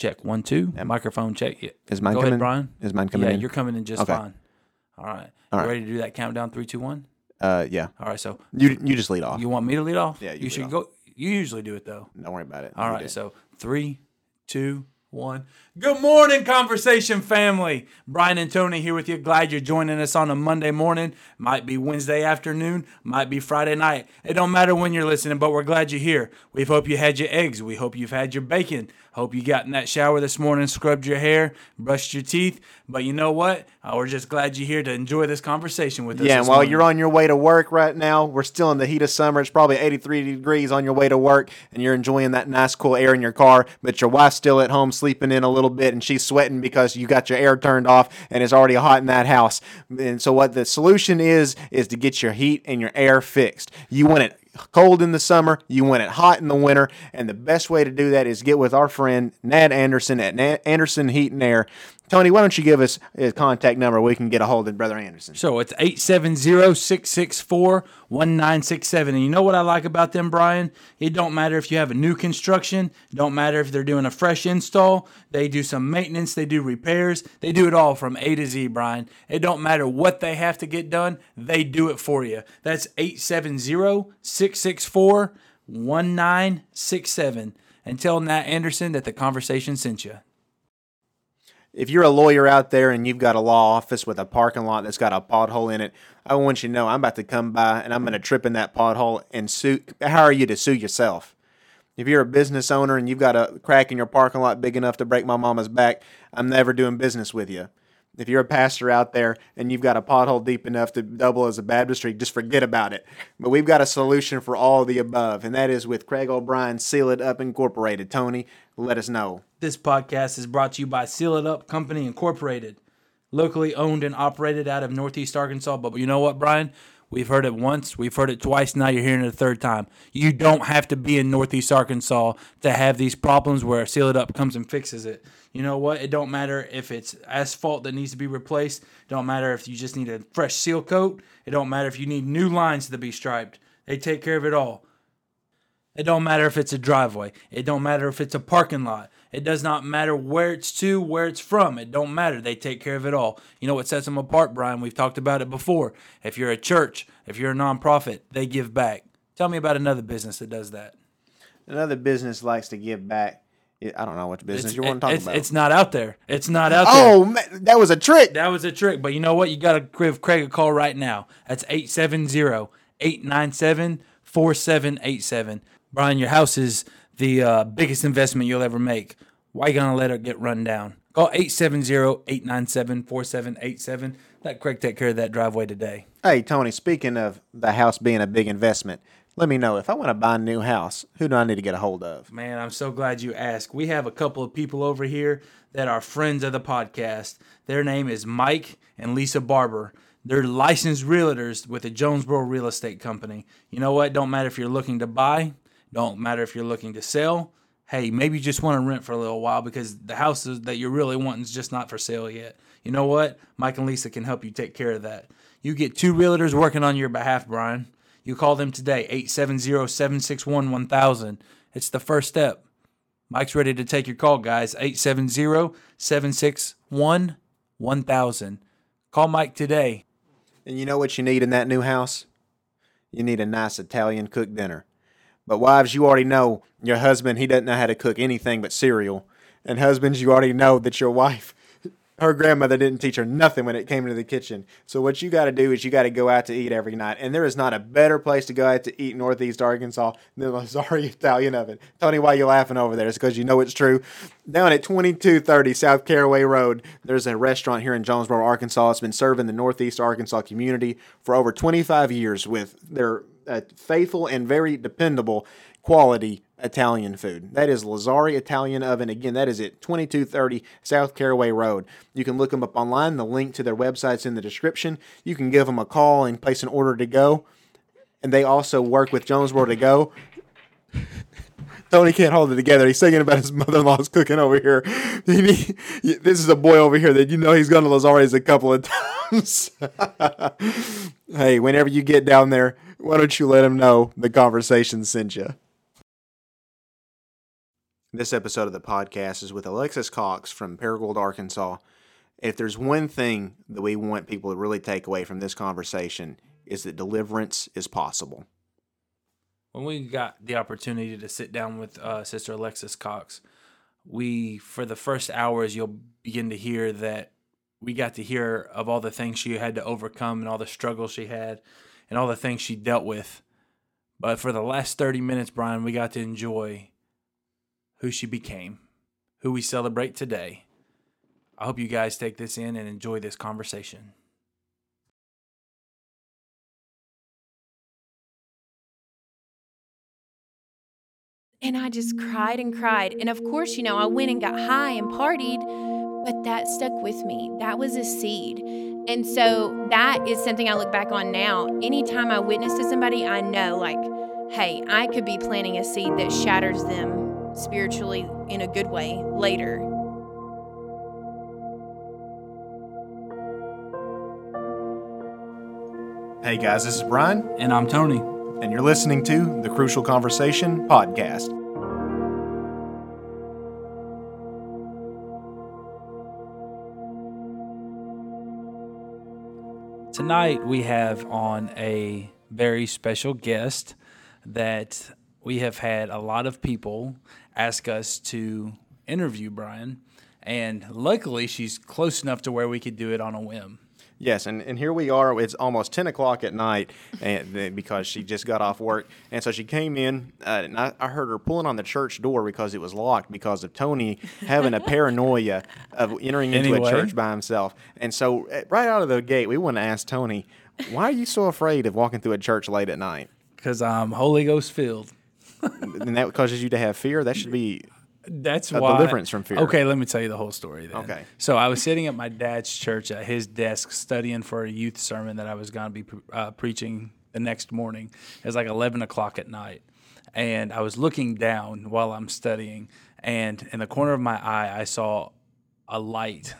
Check one, two. Microphone check. Yeah. Is mine Go coming? ahead, Brian. Is mine coming yeah, in? you're coming in just Okay. fine. All right. All right. you ready to do that countdown? Three, two, one. Uh, yeah. All right. So You you just lead off. you want me to lead off? Yeah, you You, should off. go. You usually do it though. Don't worry about it. All You right. do. So three, two, one. Good morning, conversation family. Brian and Tony here with you. Glad you're joining us on a Monday morning. Might be Wednesday afternoon. Might be Friday night. It don't matter when you're listening, but we're glad you're here. We hope you had your eggs. We hope you've had your bacon. Hope you got in that shower this morning, scrubbed your hair, brushed your teeth. But you know what? Uh, we're just glad you're here to enjoy this conversation with us. Yeah, and while morning. you're on your way to work right now, we're still in the heat of summer. It's probably 83 degrees on your way to work, and you're enjoying that nice cool air in your car. But your wife's still at home sleeping in a little bit, and she's sweating because you got your air turned off, and it's already hot in that house. And so, what the solution is is to get your heat and your air fixed. You want it cold in the summer, you want it hot in the winter, and the best way to do that is get with our friend Nat Anderson at Anderson Heat and Air. Tony, why don't you give us his contact number? We can get a hold of Brother Anderson. So it's 870-664-1967. And you know what I like about them, Brian? It don't matter if you have a new construction, it don't matter if they're doing a fresh install, they do some maintenance, they do repairs, they do it all from A to Z, Brian. It don't matter what they have to get done, they do it for you. That's 870-664-1967. And tell Nat Anderson that the conversation sent you. If you're a lawyer out there and you've got a law office with a parking lot that's got a pothole in it, I want you to know I'm about to come by and I'm going to trip in that pothole and sue. How are you to sue yourself? If you're a business owner and you've got a crack in your parking lot big enough to break my mama's back, I'm never doing business with you. If you're a pastor out there and you've got a pothole deep enough to double as a baptistry, just forget about it. But we've got a solution for all the above, and that is with Craig O'Brien Seal It Up Incorporated. Tony, let us know. This podcast is brought to you by Seal It Up Company Incorporated, locally owned and operated out of Northeast Arkansas. But you know what, Brian? We've heard it once, we've heard it twice, now you're hearing it a third time. You don't have to be in Northeast Arkansas to have these problems where Seal It Up comes and fixes it. You know what? It don't matter if it's asphalt that needs to be replaced. It don't matter if you just need a fresh seal coat. It don't matter if you need new lines to be striped. They take care of it all. It don't matter if it's a driveway. It don't matter if it's a parking lot. It does not matter where it's to, where it's from. It don't matter. They take care of it all. You know what sets them apart, Brian? We've talked about it before. If you're a church, if you're a nonprofit, they give back. Tell me about another business that does that. Another business likes to give back. I don't know what business you want to talk it's, about. it's not out there. It's not out there. oh, that was a trick. That was a trick. But you know what? You got to give Craig a call right now. That's 870-897-4787. Brian, your house is the uh, biggest investment you'll ever make. Why you going to let it get run down? Call 870-897-4787. Let Craig take care of that driveway today. Hey, Tony, speaking of the house being a big investment, let me know if I want to buy a new house, who do I need to get a hold of? Man, I'm so glad you asked. We have a couple of people over here that are friends of the podcast. Their name is Mike and Lisa Barber. They're licensed realtors with the Jonesboro Real Estate Company. You know what? Don't matter if you're looking to buy, don't matter if you're looking to sell. Hey, maybe you just want to rent for a little while because the house that you're really wanting is just not for sale yet. You know what? Mike and Lisa can help you take care of that. You get two realtors working on your behalf, Brian. You call them today, 870 761 1000. It's the first step. Mike's ready to take your call, guys. 870 761 1000. Call Mike today. And you know what you need in that new house? You need a nice Italian cooked dinner. But wives, you already know your husband, he doesn't know how to cook anything but cereal. And husbands, you already know that your wife, her grandmother didn't teach her nothing when it came to the kitchen. So what you got to do is you got to go out to eat every night. And there is not a better place to go out to eat Northeast Arkansas than the Lazzari Italian Oven. Tony, why you laughing over there? It's because you know it's true. Down at 2230 South Caraway Road, there's a restaurant here in Jonesboro, Arkansas. It's been serving the Northeast Arkansas community for over 25 years with their uh, faithful and very dependable quality Italian food. That is Lazzari Italian Oven. Again, that is at 2230 South Caraway Road. You can look them up online. The link to their website's in the description. You can give them a call and place an order to go. And they also work with Jonesboro to go. Tony can't hold it together. He's thinking about his mother-in-law's cooking over here. This is a boy over here that you know he's gone to Lazzari's a couple of times. hey, whenever you get down there, why don't you let him know the conversation sent you? This episode of the podcast is with Alexis Cox from Paragould, Arkansas. If there's one thing that we want people to really take away from this conversation, is that deliverance is possible. When we got the opportunity to sit down with uh, Sister Alexis Cox, we, for the first hours, you'll begin to hear that we got to hear of all the things she had to overcome and all the struggles she had and all the things she dealt with. But for the last 30 minutes, Brian, we got to enjoy who she became, who we celebrate today. I hope you guys take this in and enjoy this conversation. And I just cried and cried. And of course, you know, I went and got high and partied, but that stuck with me. That was a seed. And so that is something I look back on now. Anytime I witness to somebody, I know, like, hey, I could be planting a seed that shatters them spiritually in a good way later. Hey guys, this is Brian, And I'm Tony. And you're listening to the Crucial Conversation podcast. Tonight we have on a very special guest that we have had a lot of people ask us to interview Brian, and luckily she's close enough to where we could do it on a whim. Yes, and, and here we are. It's almost 10 o'clock at night and, because she just got off work. And so she came in, uh, and I, I heard her pulling on the church door because it was locked because of Tony having a paranoia of entering into Anyway. a church by himself. And so, uh, right out of the gate, we want to ask Tony, why are you so afraid of walking through a church late at night? Because I'm Holy Ghost filled. And that causes you to have fear? That should be. That's A why deliverance from fear. Okay, let me tell you the whole story then. Okay. So I was sitting at my dad's church at his desk studying for a youth sermon that I was going to be uh, preaching the next morning. It was like eleven o'clock at night, and I was looking down while I'm studying, and in the corner of my eye, I saw a light.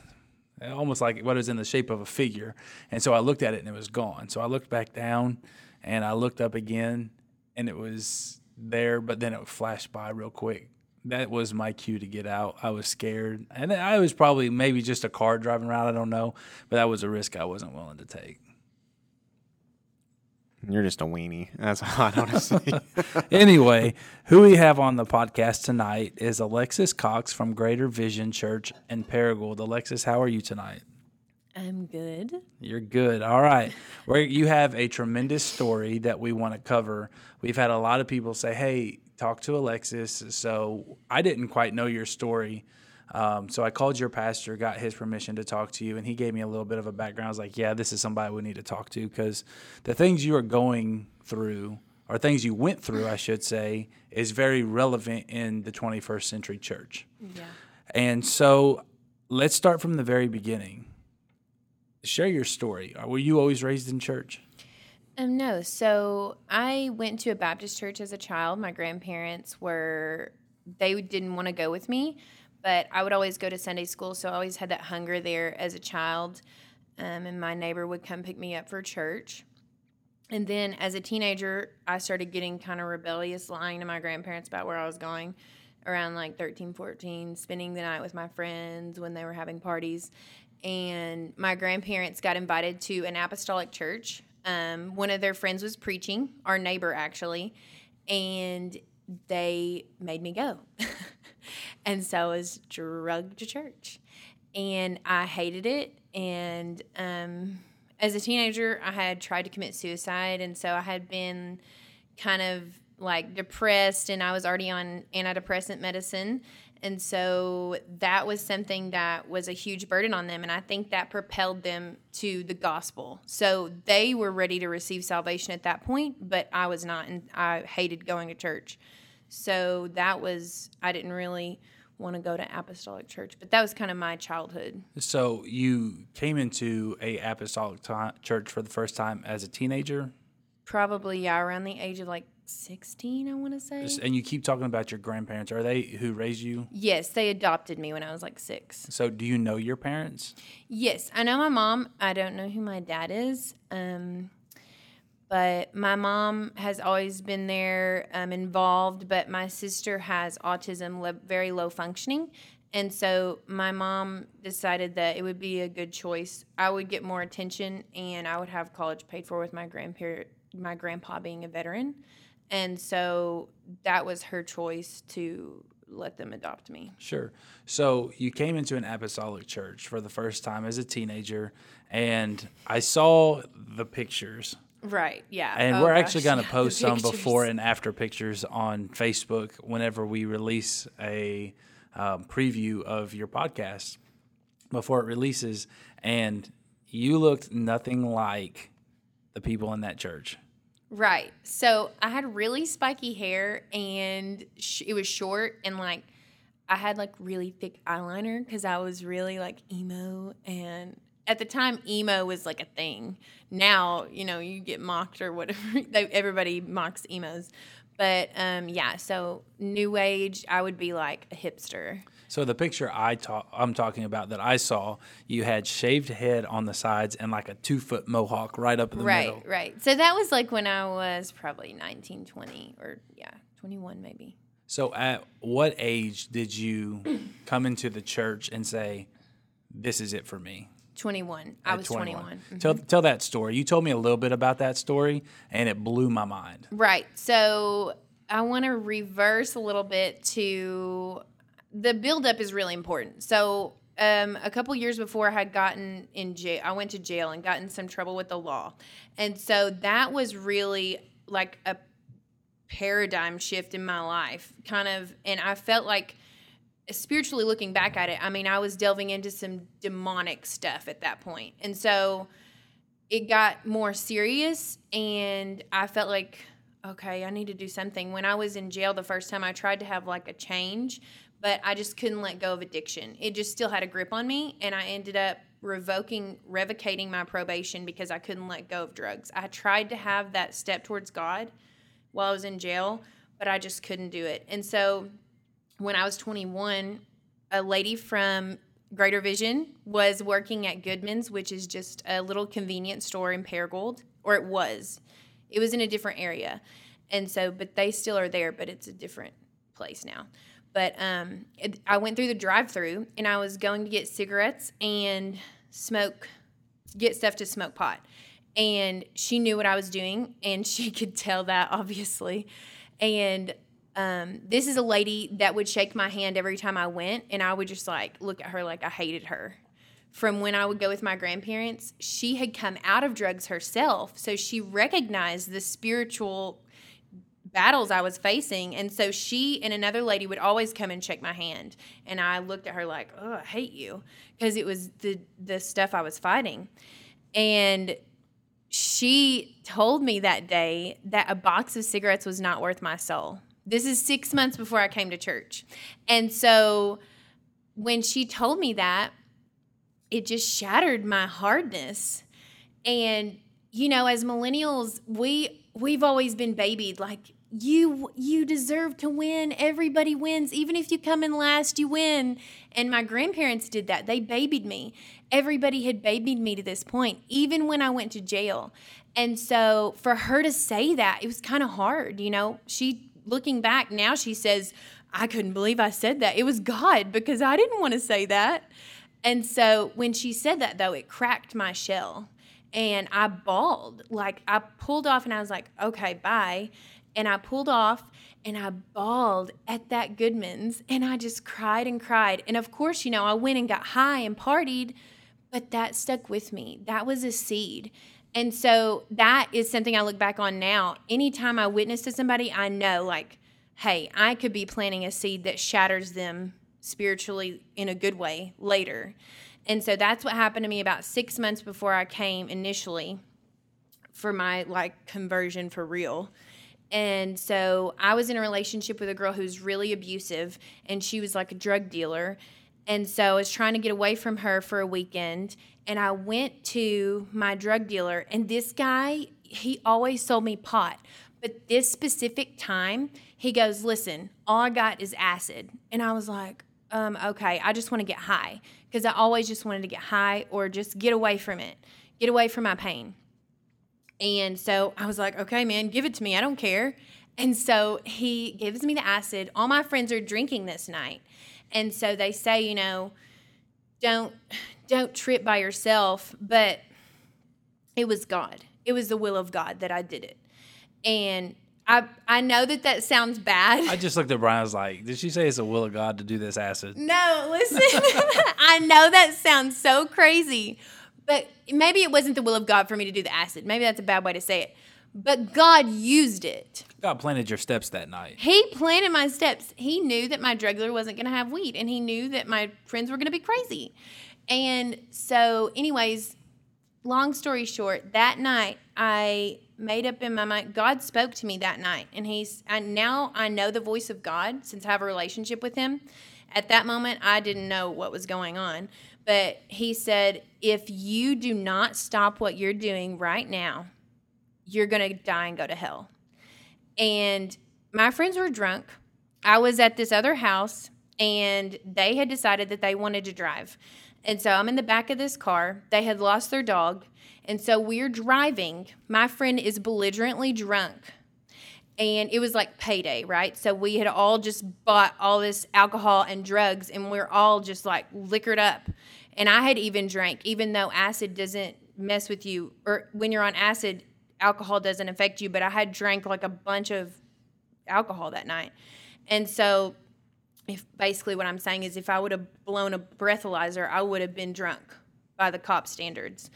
Almost like what is in the shape of a figure. And so I looked at it and it was gone. So I looked back down and I looked up again and it was there, but then it flashed by real quick. That was my cue to get out. I was scared, and I was probably maybe just a car driving around. I don't know, but that was a risk I wasn't willing to take. You're just a weenie. That's all I want to say. anyway, who we have on the podcast tonight is Alexis Cox from Greater Vision Church in Paragould. Alexis, how are you tonight? I'm good. You're good. All right. Where you have a tremendous story that we want to cover. We've had a lot of people say, "Hey, talk to Alexis." So I didn't quite know your story. Um, so I called your pastor, got his permission to talk to you, and he gave me a little bit of a background. I was like, "Yeah, this is somebody we need to talk to because the things you are going through, or things you went through, I should say, is very relevant in the 21st century church." Yeah. And so let's start from the very beginning. Share your story. Were you always raised in church? Um, no. So I went to a Baptist church as a child. My grandparents were, they didn't want to go with me, but I would always go to Sunday school. So I always had that hunger there as a child. Um, and my neighbor would come pick me up for church. And then as a teenager, I started getting kind of rebellious, lying to my grandparents about where I was going around like 13, 14, spending the night with my friends when they were having parties. And my grandparents got invited to an apostolic church. Um, one of their friends was preaching, our neighbor actually, and they made me go. and so I was drugged to church. And I hated it. And um, as a teenager, I had tried to commit suicide. And so I had been kind of like depressed, and I was already on antidepressant medicine. And so that was something that was a huge burden on them. And I think that propelled them to the gospel. So they were ready to receive salvation at that point, but I was not. And I hated going to church. So that was, I didn't really want to go to apostolic church, but that was kind of my childhood. So you came into a apostolic ti church for the first time as a teenager, Probably, yeah, around the age of like 16, I want to say. and you keep talking about your grandparents. Are they who raised you? Yes, they adopted me when I was like six. So do you know your parents? Yes, I know my mom. I don't know who my dad is. Um, but my mom has always been there um, involved. But my sister has autism, le- very low functioning. And so my mom decided that it would be a good choice. I would get more attention and I would have college paid for with my grandparent, my grandpa being a veteran. And so that was her choice to let them adopt me. Sure. So you came into an apostolic church for the first time as a teenager, and I saw the pictures. Right. Yeah. And Oh, we're gosh, actually going to yeah, post some before and after pictures on Facebook whenever we release a um, preview of your podcast before it releases. And you looked nothing like the people in that church. Right. So I had really spiky hair and sh- it was short and like I had like really thick eyeliner because I was really like emo and at the time emo was like a thing. Now you know you get mocked or whatever. Everybody mocks emos, but um, yeah. So new age, I would be like a hipster. So the picture I ta- I'm talking about that I saw, you had shaved head on the sides and like a two foot mohawk right up in the right. middle. Right. Right. So that was like when I was probably 19, 20 or yeah, 21 maybe. So at what age did you come into the church and say, "This is it for me"? 21. I At was 21. Mhm. Tell tell that story. You told me a little bit about that story, and it blew my mind. Right. So I want to reverse a little bit to the buildup is really important. So um, a couple years before I had gotten in jail, I went to jail and got in some trouble with the law. And so that was really like a paradigm shift in my life, kind of. And I felt like, spiritually looking back at it, I mean, I was delving into some demonic stuff at that point. And so it got more serious and I felt like okay, I need to do something. When I was in jail the first time I tried to have like a change, but I just couldn't let go of addiction. It just still had a grip on me and I ended up revoking revocating my probation because I couldn't let go of drugs. I tried to have that step towards God while I was in jail, but I just couldn't do it. And so when I was 21, a lady from Greater Vision was working at Goodman's, which is just a little convenience store in Paragould, or it was. It was in a different area. And so, but they still are there, but it's a different place now. But um, it, I went through the drive through and I was going to get cigarettes and smoke, get stuff to smoke pot. And she knew what I was doing and she could tell that, obviously. And um, this is a lady that would shake my hand every time I went, and I would just like look at her like I hated her. From when I would go with my grandparents, she had come out of drugs herself, so she recognized the spiritual battles I was facing, and so she and another lady would always come and shake my hand, and I looked at her like, "Oh, I hate you," because it was the the stuff I was fighting, and she told me that day that a box of cigarettes was not worth my soul. This is six months before I came to church. And so when she told me that, it just shattered my hardness. And, you know, as millennials, we we've always been babied like you you deserve to win. Everybody wins. Even if you come in last, you win. And my grandparents did that. They babied me. Everybody had babied me to this point, even when I went to jail. And so for her to say that, it was kind of hard, you know. She looking back now, she says, I couldn't believe I said that. It was God because I didn't want to say that. And so when she said that, though, it cracked my shell and I bawled. Like I pulled off and I was like, okay, bye. And I pulled off and I bawled at that Goodman's and I just cried and cried. And of course, you know, I went and got high and partied, but that stuck with me. That was a seed. And so that is something I look back on now. Anytime I witness to somebody, I know, like, hey, I could be planting a seed that shatters them spiritually in a good way later. And so that's what happened to me about six months before I came initially for my like conversion for real. And so I was in a relationship with a girl who's really abusive and she was like a drug dealer. And so I was trying to get away from her for a weekend and I went to my drug dealer and this guy, he always sold me pot. But this specific time, he goes, "Listen, all I got is acid." And I was like, um, okay, I just want to get high because I always just wanted to get high or just get away from it, get away from my pain. And so I was like, okay, man, give it to me. I don't care. And so he gives me the acid. All my friends are drinking this night. And so they say, you know, don't don't trip by yourself, but it was God. It was the will of God that I did it. And I I know that that sounds bad. I just looked at Brian. I was like, "Did she say it's the will of God to do this acid?" No, listen. I know that sounds so crazy, but maybe it wasn't the will of God for me to do the acid. Maybe that's a bad way to say it. But God used it. God planted your steps that night. He planted my steps. He knew that my drug dealer wasn't going to have weed, and he knew that my friends were going to be crazy. And so, anyways, long story short, that night I made up in my mind. God spoke to me that night, and He's and now I know the voice of God since I have a relationship with Him. At that moment, I didn't know what was going on, but He said, "If you do not stop what you're doing right now, you're gonna die and go to hell." And my friends were drunk. I was at this other house, and they had decided that they wanted to drive. And so I'm in the back of this car. They had lost their dog. And so we're driving. My friend is belligerently drunk. And it was like payday, right? So we had all just bought all this alcohol and drugs, and we're all just like liquored up. And I had even drank, even though acid doesn't mess with you, or when you're on acid, alcohol doesn't affect you. But I had drank like a bunch of alcohol that night. And so if basically what I'm saying is if I would have blown a breathalyzer, I would have been drunk by the cop standards.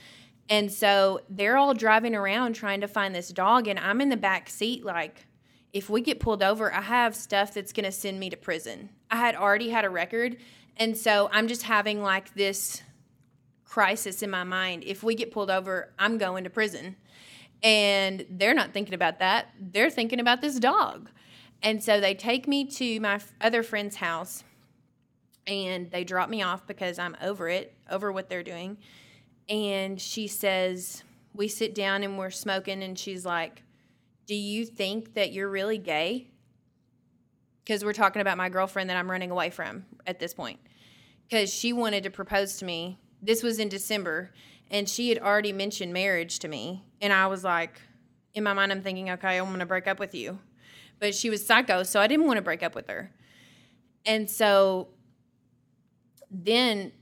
And so they're all driving around trying to find this dog, and I'm in the back seat like, if we get pulled over, I have stuff that's going to send me to prison. I had already had a record, and so I'm just having like this crisis in my mind. If we get pulled over, I'm going to prison. And they're not thinking about that. They're thinking about this dog. And so they take me to my other friend's house and they drop me off because I'm over it, over what they're doing. And she says, We sit down and we're smoking, and she's like, Do you think that you're really gay? Because we're talking about my girlfriend that I'm running away from at this point. Because she wanted to propose to me. This was in December, and she had already mentioned marriage to me. And I was like, in my mind, I'm thinking, okay, I'm going to break up with you but she was psycho, so I didn't want to break up with her. And so then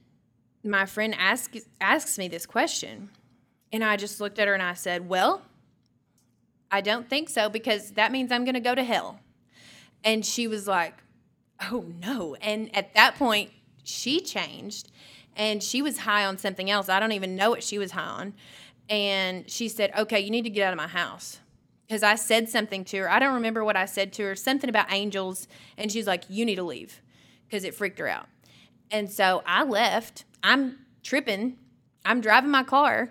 my friend asks asks me this question, and I just looked at her and I said, "Well, I don't think so because that means I'm going to go to hell." And she was like, "Oh no." And at that point, she changed and she was high on something else. I don't even know what she was high on. And she said, "Okay, you need to get out of my house." because I said something to her. I don't remember what I said to her, something about angels. And she's like, You need to leave because it freaked her out. And so I left. I'm tripping. I'm driving my car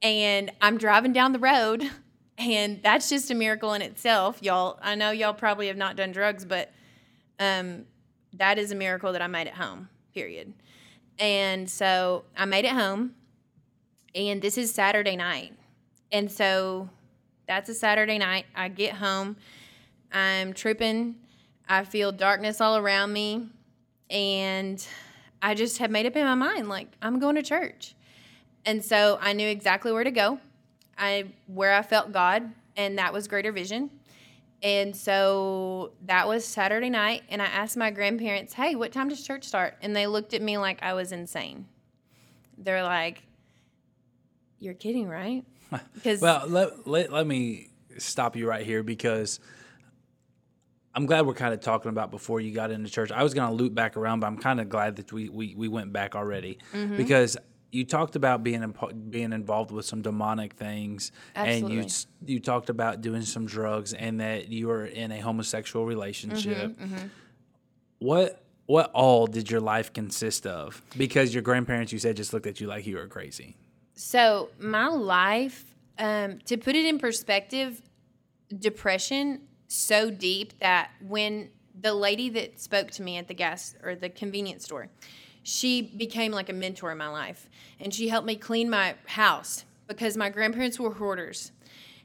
and I'm driving down the road. And that's just a miracle in itself, y'all. I know y'all probably have not done drugs, but um, that is a miracle that I made it home, period. And so I made it home. And this is Saturday night. And so that's a Saturday night. I get home. I'm tripping. I feel darkness all around me. And I just have made up in my mind like I'm going to church. And so I knew exactly where to go. I where I felt God and that was Greater Vision. And so that was Saturday night and I asked my grandparents, "Hey, what time does church start?" And they looked at me like I was insane. They're like, "You're kidding, right?" Because well, let, let let me stop you right here because I'm glad we're kind of talking about before you got into church. I was going to loop back around, but I'm kind of glad that we, we, we went back already mm-hmm. because you talked about being being involved with some demonic things, Absolutely. and you you talked about doing some drugs, and that you were in a homosexual relationship. Mm-hmm, mm-hmm. What what all did your life consist of? Because your grandparents, you said, just looked at you like you were crazy. So my life, um, to put it in perspective, depression so deep that when the lady that spoke to me at the gas or the convenience store, she became like a mentor in my life, and she helped me clean my house because my grandparents were hoarders.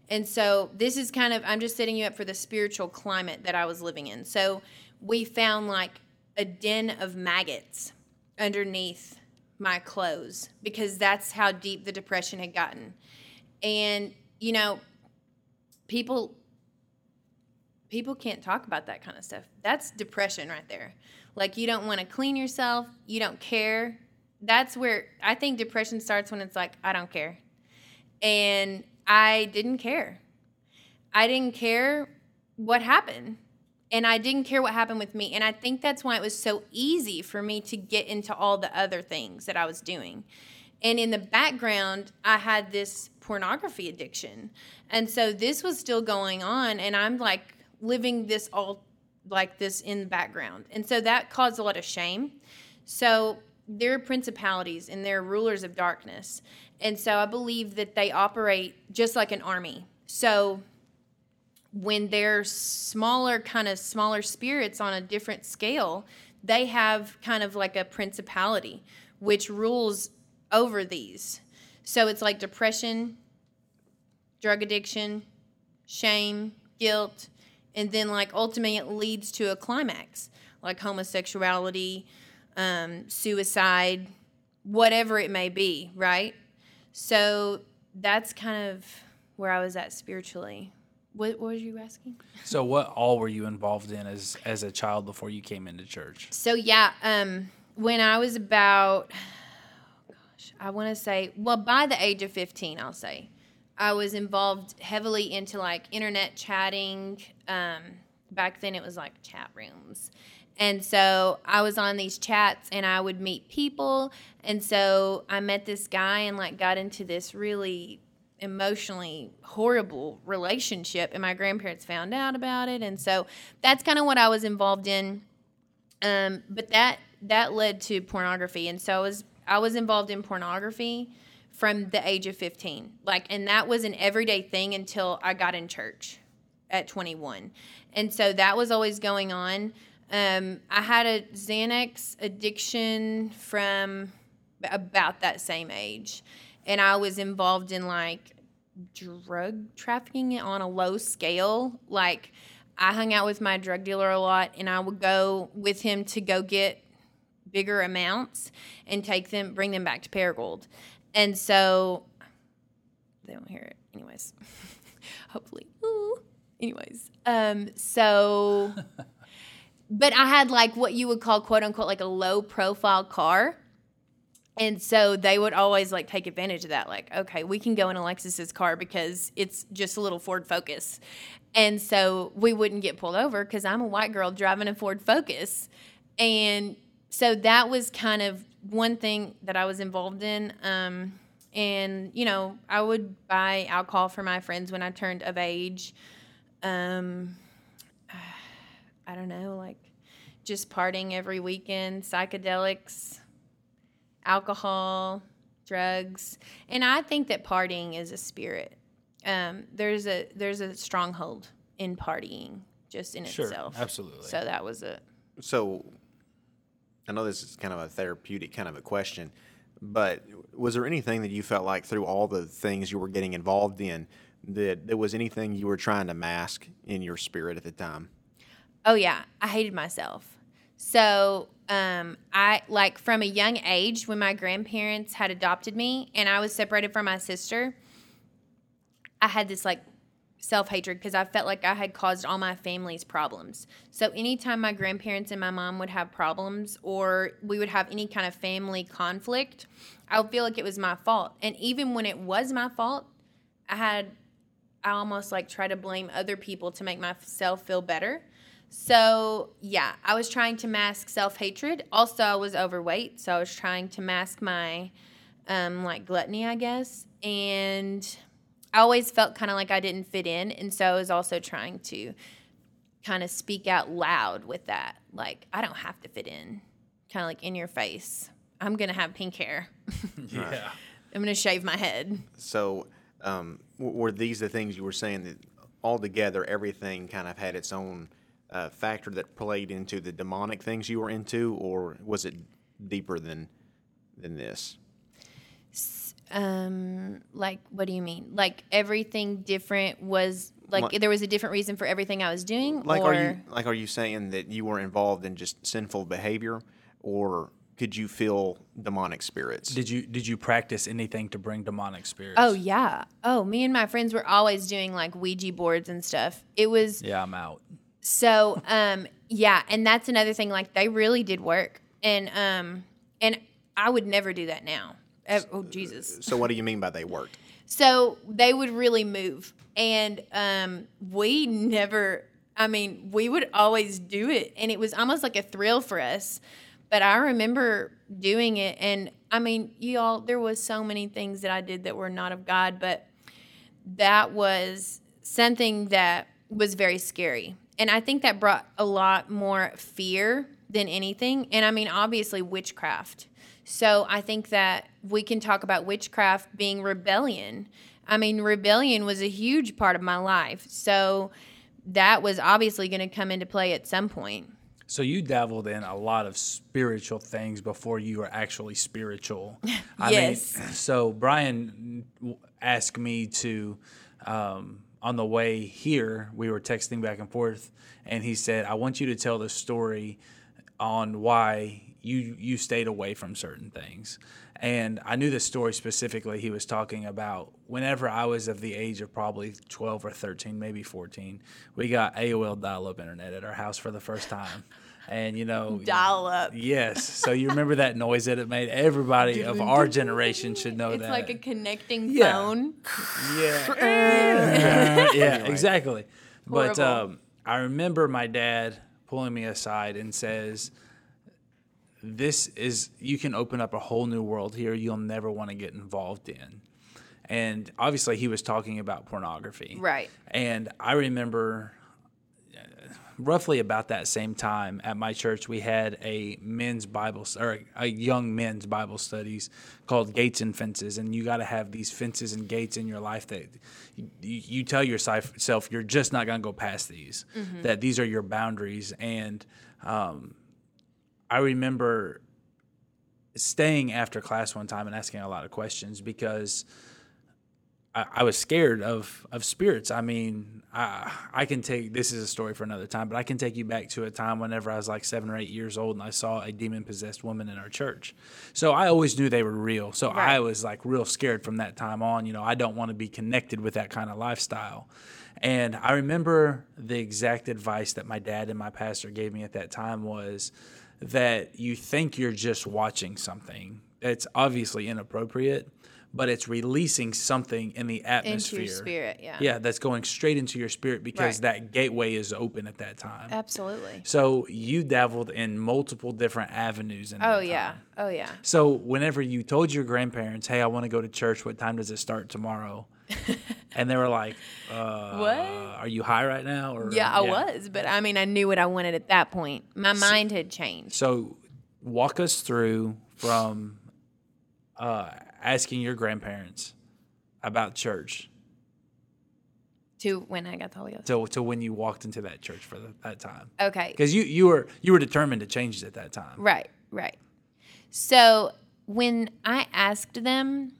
And so this is kind of I'm just setting you up for the spiritual climate that I was living in. So we found like a den of maggots underneath my clothes because that's how deep the depression had gotten. And you know, people people can't talk about that kind of stuff. That's depression right there. Like you don't want to clean yourself, you don't care. That's where I think depression starts when it's like I don't care. And I didn't care. I didn't care what happened. And I didn't care what happened with me. And I think that's why it was so easy for me to get into all the other things that I was doing. And in the background, I had this pornography addiction. And so this was still going on. And I'm like living this all like this in the background. And so that caused a lot of shame. So there are principalities and there are rulers of darkness. And so I believe that they operate just like an army. So when they're smaller, kind of smaller spirits on a different scale, they have kind of like a principality which rules over these. So it's like depression, drug addiction, shame, guilt, and then like ultimately it leads to a climax like homosexuality, um, suicide, whatever it may be, right? So that's kind of where I was at spiritually. What, what were you asking? So, what all were you involved in as as a child before you came into church? So yeah, um, when I was about, oh gosh, I want to say, well, by the age of fifteen, I'll say, I was involved heavily into like internet chatting. Um, back then, it was like chat rooms. And so I was on these chats and I would meet people. And so I met this guy and like got into this really emotionally horrible relationship and my grandparents found out about it and so that's kind of what I was involved in um, but that that led to pornography and so I was I was involved in pornography from the age of 15 like and that was an everyday thing until I got in church at 21 and so that was always going on um, I had a Xanax addiction from about that same age and I was involved in like drug trafficking on a low scale. Like I hung out with my drug dealer a lot and I would go with him to go get bigger amounts and take them bring them back to Paragould. And so they don't hear it anyways. Hopefully. Ooh. Anyways. Um so but I had like what you would call quote unquote like a low profile car and so they would always like take advantage of that like okay we can go in alexis's car because it's just a little ford focus and so we wouldn't get pulled over because i'm a white girl driving a ford focus and so that was kind of one thing that i was involved in um, and you know i would buy alcohol for my friends when i turned of age um, i don't know like just partying every weekend psychedelics alcohol, drugs, and I think that partying is a spirit. Um, there's a there's a stronghold in partying just in Sure, itself. absolutely. So that was it. So, I know this is kind of a therapeutic kind of a question, but was there anything that you felt like through all the things you were getting involved in that there was anything you were trying to mask in your spirit at the time? Oh yeah, I hated myself. So um, I like from a young age when my grandparents had adopted me and I was separated from my sister. I had this like self hatred because I felt like I had caused all my family's problems. So anytime my grandparents and my mom would have problems or we would have any kind of family conflict, I would feel like it was my fault. And even when it was my fault, I had I almost like try to blame other people to make myself feel better. So, yeah, I was trying to mask self hatred. Also, I was overweight, so I was trying to mask my um, like gluttony, I guess. And I always felt kind of like I didn't fit in. And so I was also trying to kind of speak out loud with that. Like, I don't have to fit in, kind of like in your face. I'm going to have pink hair. Yeah. I'm going to shave my head. So, um, w- were these the things you were saying that altogether everything kind of had its own uh, factor that played into the demonic things you were into, or was it deeper than than this? Um, like, what do you mean? Like everything different was like Like- there was a different reason for everything I was doing, Like, or are you like are you saying that you were involved in just sinful behavior, or could you feel demonic spirits? Did you did you practice anything to bring demonic spirits? Oh yeah. Oh, me and my friends were always doing like Ouija boards and stuff. It was yeah, I'm out. so um yeah, and that's another thing like they really did work. And um and I would never do that now. Oh Jesus. so what do you mean by they worked? So they would really move. And um, we never, I mean, we would always do it. And it was almost like a thrill for us. But I remember doing it. And I mean, you all, there was so many things that I did that were not of God. But that was something that was very scary. And I think that brought a lot more fear than anything. And I mean, obviously, witchcraft. So I think that we can talk about witchcraft being rebellion. I mean, rebellion was a huge part of my life. So that was obviously going to come into play at some point. So you dabbled in a lot of spiritual things before you were actually spiritual. I Yes. Mean, so Brian asked me to, um, on the way here, we were texting back and forth, and he said, "I want you to tell the story on why you you stayed away from certain things." And I knew the story specifically he was talking about. Whenever I was of the age of probably 12 or 13, maybe 14, we got AOL dial up internet at our house for the first time. And, you know, Dial up. yes. So you remember that noise that it made? Everybody of our generation should know It's that. It's like a connecting Yeah. phone. Yeah. yeah, exactly. But um, I remember my dad pulling me aside and says, This is, you can open up a whole new world here you'll never want to get involved in. And obviously, he was talking about pornography. Right. And I remember uh, roughly about that same time at my church, we had a men's Bible or a young men's Bible studies called Gates and Fences, and you got to have these fences and gates in your life that you, you tell yourself you're just not going to go past these. That these are your boundaries, and um, I remember staying after class one time and asking a lot of questions because I, I was scared of of spirits. I mean, I I can take this is a story for another time, but I can take you back to a time whenever I was like seven or eight years old and I saw a demon possessed woman in our church. So I always knew they were real. So I was like real scared from that time on. You know, I don't want to be connected with that kind of lifestyle. And I remember the exact advice that my dad and my pastor gave me at that time was that you think you're just watching something that's obviously inappropriate, but it's releasing something in the Into atmosphere. your spirit. Yeah. Yeah, that's going straight into your spirit because Right. that gateway is open at that time. Absolutely. So you dabbled in multiple different avenues. In Oh, yeah. time. Oh, yeah. So whenever you told your grandparents, "Hey, I want to go to church. What time does it start tomorrow?" and they were like, uh, What? Are you high right now?" Or Yeah, I was. But I mean, I knew what I wanted at that point. My mind had changed. So walk us through from uh, asking your grandparents about church To when I got the Holy Ghost. to, to when you walked into that church for the, that time. Okay. Because you, you were you were determined to change it at that time. Right, right. So when I asked them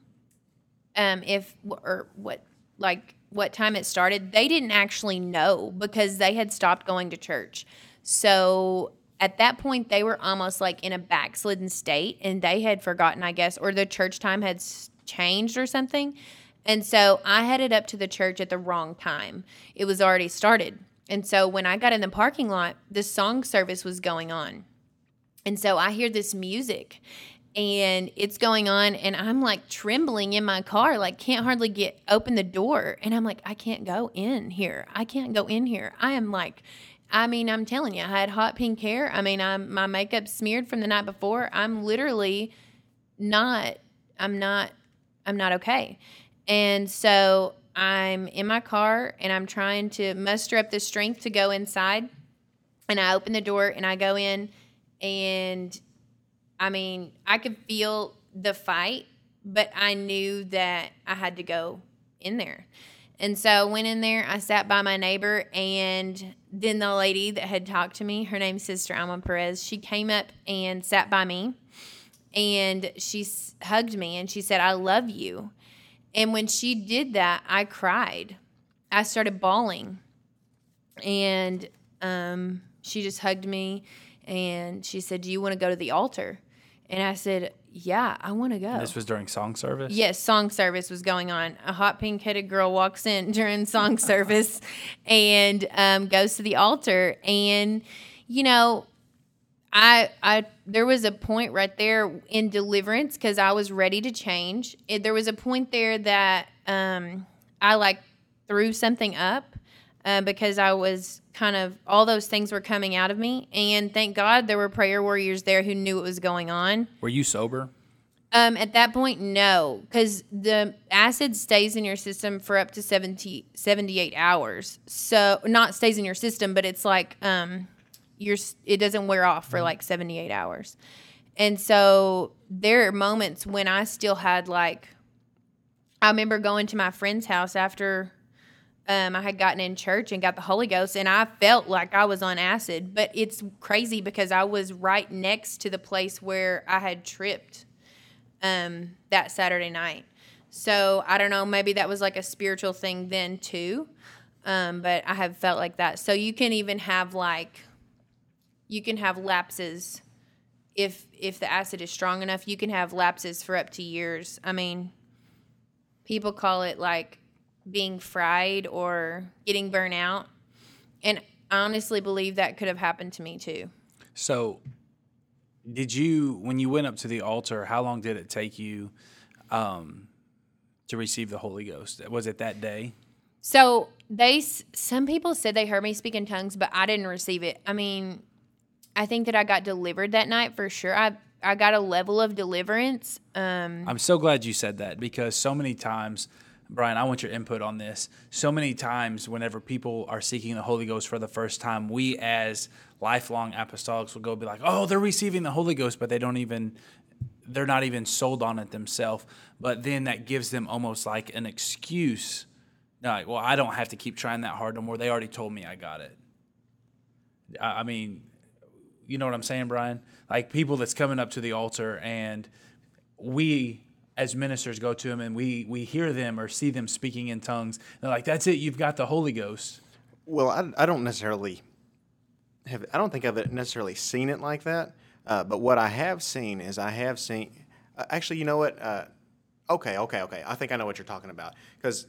um, if or what like what time it started, they didn't actually know because they had stopped going to church. So at that point, they were almost like in a backslidden state, and they had forgotten, I guess, or the church time had changed or something. And so I headed up to the church at the wrong time. It was already started. And so when I got in the parking lot, the song service was going on. And so I hear this music and it's going on and I'm like trembling in my car, like can't hardly get open the door. And I'm like, I can't go in here. I can't go in here. I am like I mean, I'm telling you, I had hot pink hair. I mean, I'm my makeup smeared from the night before. I'm literally not I'm not I'm not okay. And so I'm in my car and I'm trying to muster up the strength to go inside. And I open the door and I go in and I mean, I could feel the fight, but I knew that I had to go in there. And so I went in there, I sat by my neighbor, and then the lady that had talked to me, her name's Sister Alma Perez, she came up and sat by me and she hugged me and she said, I love you. And when she did that, I cried. I started bawling. And um, she just hugged me and she said, Do you want to go to the altar? And I said, Yeah, I want to go. This was during song service. Yes, song service was going on. A hot pink headed girl walks in during song service and um, goes to the altar. And, you know, I, I, there was a point right there in deliverance because I was ready to change. It, there was a point there that um, I like threw something up uh, because I was kind of all those things were coming out of me, and thank God there were prayer warriors there who knew what was going on. Were you sober? Um, at that point, no, because the acid stays in your system for up to 70, 78 hours. So not stays in your system, but it's like um, you're it doesn't wear off for like 78 hours. And so there are moments when I still had like I remember going to my friend's house after um, I had gotten in church and got the Holy Ghost, and I felt like I was on acid. But it's crazy because I was right next to the place where I had tripped um, that Saturday night. So I don't know, maybe that was like a spiritual thing then too. Um, but I have felt like that. So you can even have like, you can have lapses if if the acid is strong enough. You can have lapses for up to years. I mean, people call it like being fried or getting burnt out. And I honestly believe that could have happened to me too. So, did you, when you went up to the altar, how long did it take you um, to receive the Holy Ghost? Was it that day? So they, some people said they heard me speak in tongues, but I didn't receive it. I mean, I think that I got delivered that night for sure. I I got a level of deliverance. Um, I'm so glad you said that because so many times Brian, I want your input on this. So many times, whenever people are seeking the Holy Ghost for the first time, we as lifelong apostolics will go be like, "Oh, they're receiving the Holy Ghost," but they don't even they're not even sold on it themselves. But then that gives them almost like an excuse. They're Like, well, I don't have to keep trying that hard no more. They already told me I got it. I mean, you know what I'm saying, Brian? Like people that's coming up to the altar and we as ministers go to them and we we hear them or see them speaking in tongues. They're like, "That's it. You've got the Holy Ghost." Well, I, I don't necessarily have. I don't think I've necessarily seen it like that. Uh, but what I have seen is I have seen. Uh, actually, you know what? Uh, okay, okay, okay. I think I know what you're talking about because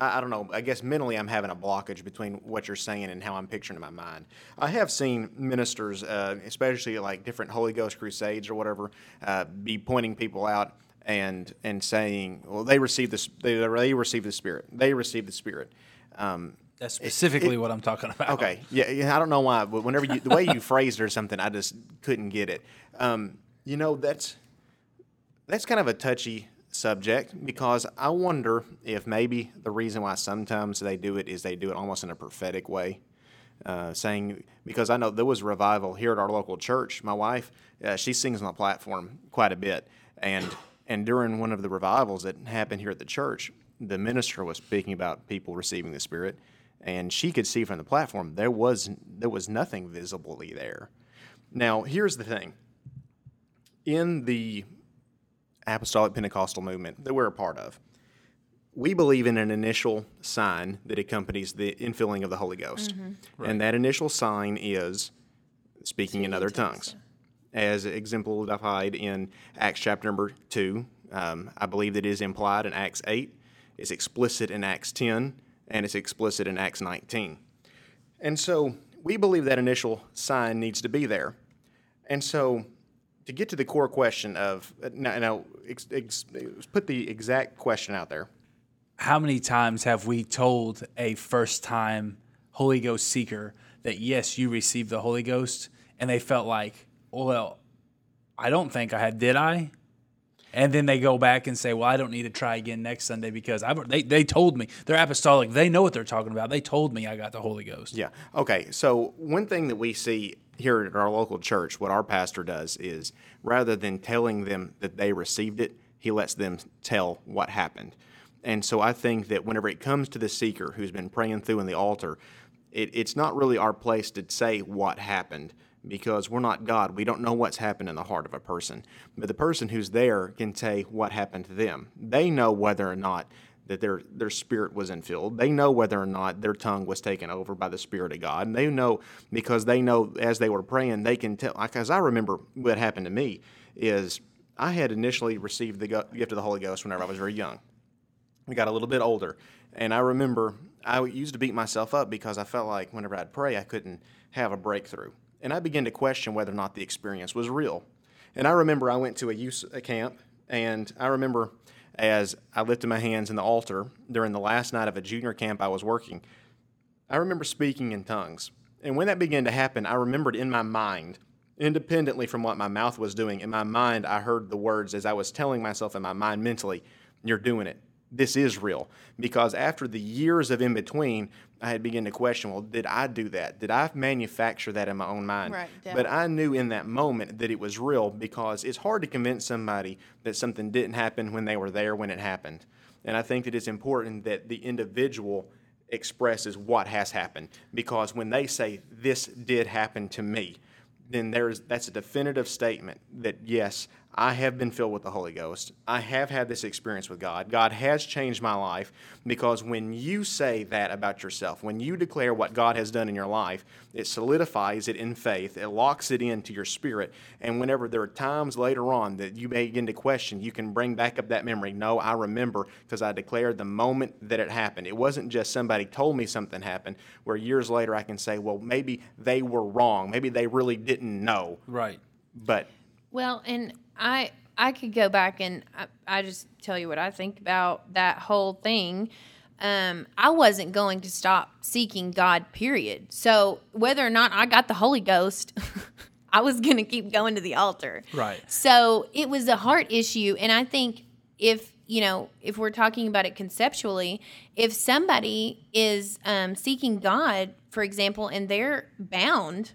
I, I, don't know. I guess mentally I'm having a blockage between what you're saying and how I'm picturing in my mind. I have seen ministers, uh, especially like different Holy Ghost crusades or whatever, uh, be pointing people out and and saying, well, they received this, they, they received the Spirit, they received the Spirit. Um, That's specifically it, it, what I'm talking about. Okay, yeah, yeah, I don't know why, but whenever you, the way you phrased it or something, I just couldn't get it. Um, you know, that's that's kind of a touchy subject because I wonder if maybe the reason why sometimes they do it is they do it almost in a prophetic way. Uh, saying because I know there was revival here at our local church. My wife, uh, she sings on the platform quite a bit, and and during one of the revivals that happened here at the church, the minister was speaking about people receiving the Spirit, and she could see from the platform there was there was nothing visibly there. Now, here's the thing. In the apostolic Pentecostal movement that we're a part of, we believe in an initial sign that accompanies the infilling of the Holy Ghost. Mm-hmm. Right. And that initial sign is speaking in other tongues as exemplified in Acts chapter number 2. Um, I believe that is implied in Acts 8, it's explicit in Acts 10, and it's explicit in Acts 19. And so we believe that initial sign needs to be there. And so to get to the core question of, now, now ex, ex, put the exact question out there. How many times have we told a first time Holy Ghost seeker that, yes, you received the Holy Ghost, and they felt like, well, I don't think I had, did I? And then they go back and say, well, I don't need to try again next Sunday because I, they, they told me. They're apostolic. They know what they're talking about. They told me I got the Holy Ghost. Yeah. Okay. So, one thing that we see here at our local church, what our pastor does is rather than telling them that they received it, he lets them tell what happened. And so I think that whenever it comes to the seeker who's been praying through in the altar, it, it's not really our place to say what happened because we're not God. We don't know what's happened in the heart of a person. But the person who's there can say what happened to them. They know whether or not that their their spirit was infilled. They know whether or not their tongue was taken over by the Spirit of God. And they know because they know as they were praying, they can tell. Because I remember what happened to me is I had initially received the gift of the Holy Ghost whenever I was very young. I got a little bit older, and I remember I used to beat myself up because I felt like whenever I'd pray, I couldn't have a breakthrough. And I began to question whether or not the experience was real. And I remember I went to a youth camp, and I remember as I lifted my hands in the altar during the last night of a junior camp I was working, I remember speaking in tongues. And when that began to happen, I remembered in my mind, independently from what my mouth was doing, in my mind, I heard the words as I was telling myself in my mind mentally, You're doing it this is real. Because after the years of in between i had begun to question well did i do that? Did i manufacture that in my own mind? Right, but i knew in that moment that it was real because it's hard to convince somebody that something didn't happen when they were there when it happened. And i think that it's important that the individual expresses what has happened. Because when they say this did happen to me then there's that's a definitive statement that yes, I have been filled with the Holy Ghost. I have had this experience with God. God has changed my life because when you say that about yourself, when you declare what God has done in your life, it solidifies it in faith. It locks it into your spirit. And whenever there are times later on that you may begin to question, you can bring back up that memory. No, I remember because I declared the moment that it happened. It wasn't just somebody told me something happened, where years later I can say, well, maybe they were wrong. Maybe they really didn't know. Right. But Well, and I I could go back and I, I just tell you what I think about that whole thing. Um, I wasn't going to stop seeking God. Period. So whether or not I got the Holy Ghost, I was going to keep going to the altar. Right. So it was a heart issue, and I think if you know if we're talking about it conceptually, if somebody is um, seeking God, for example, and they're bound,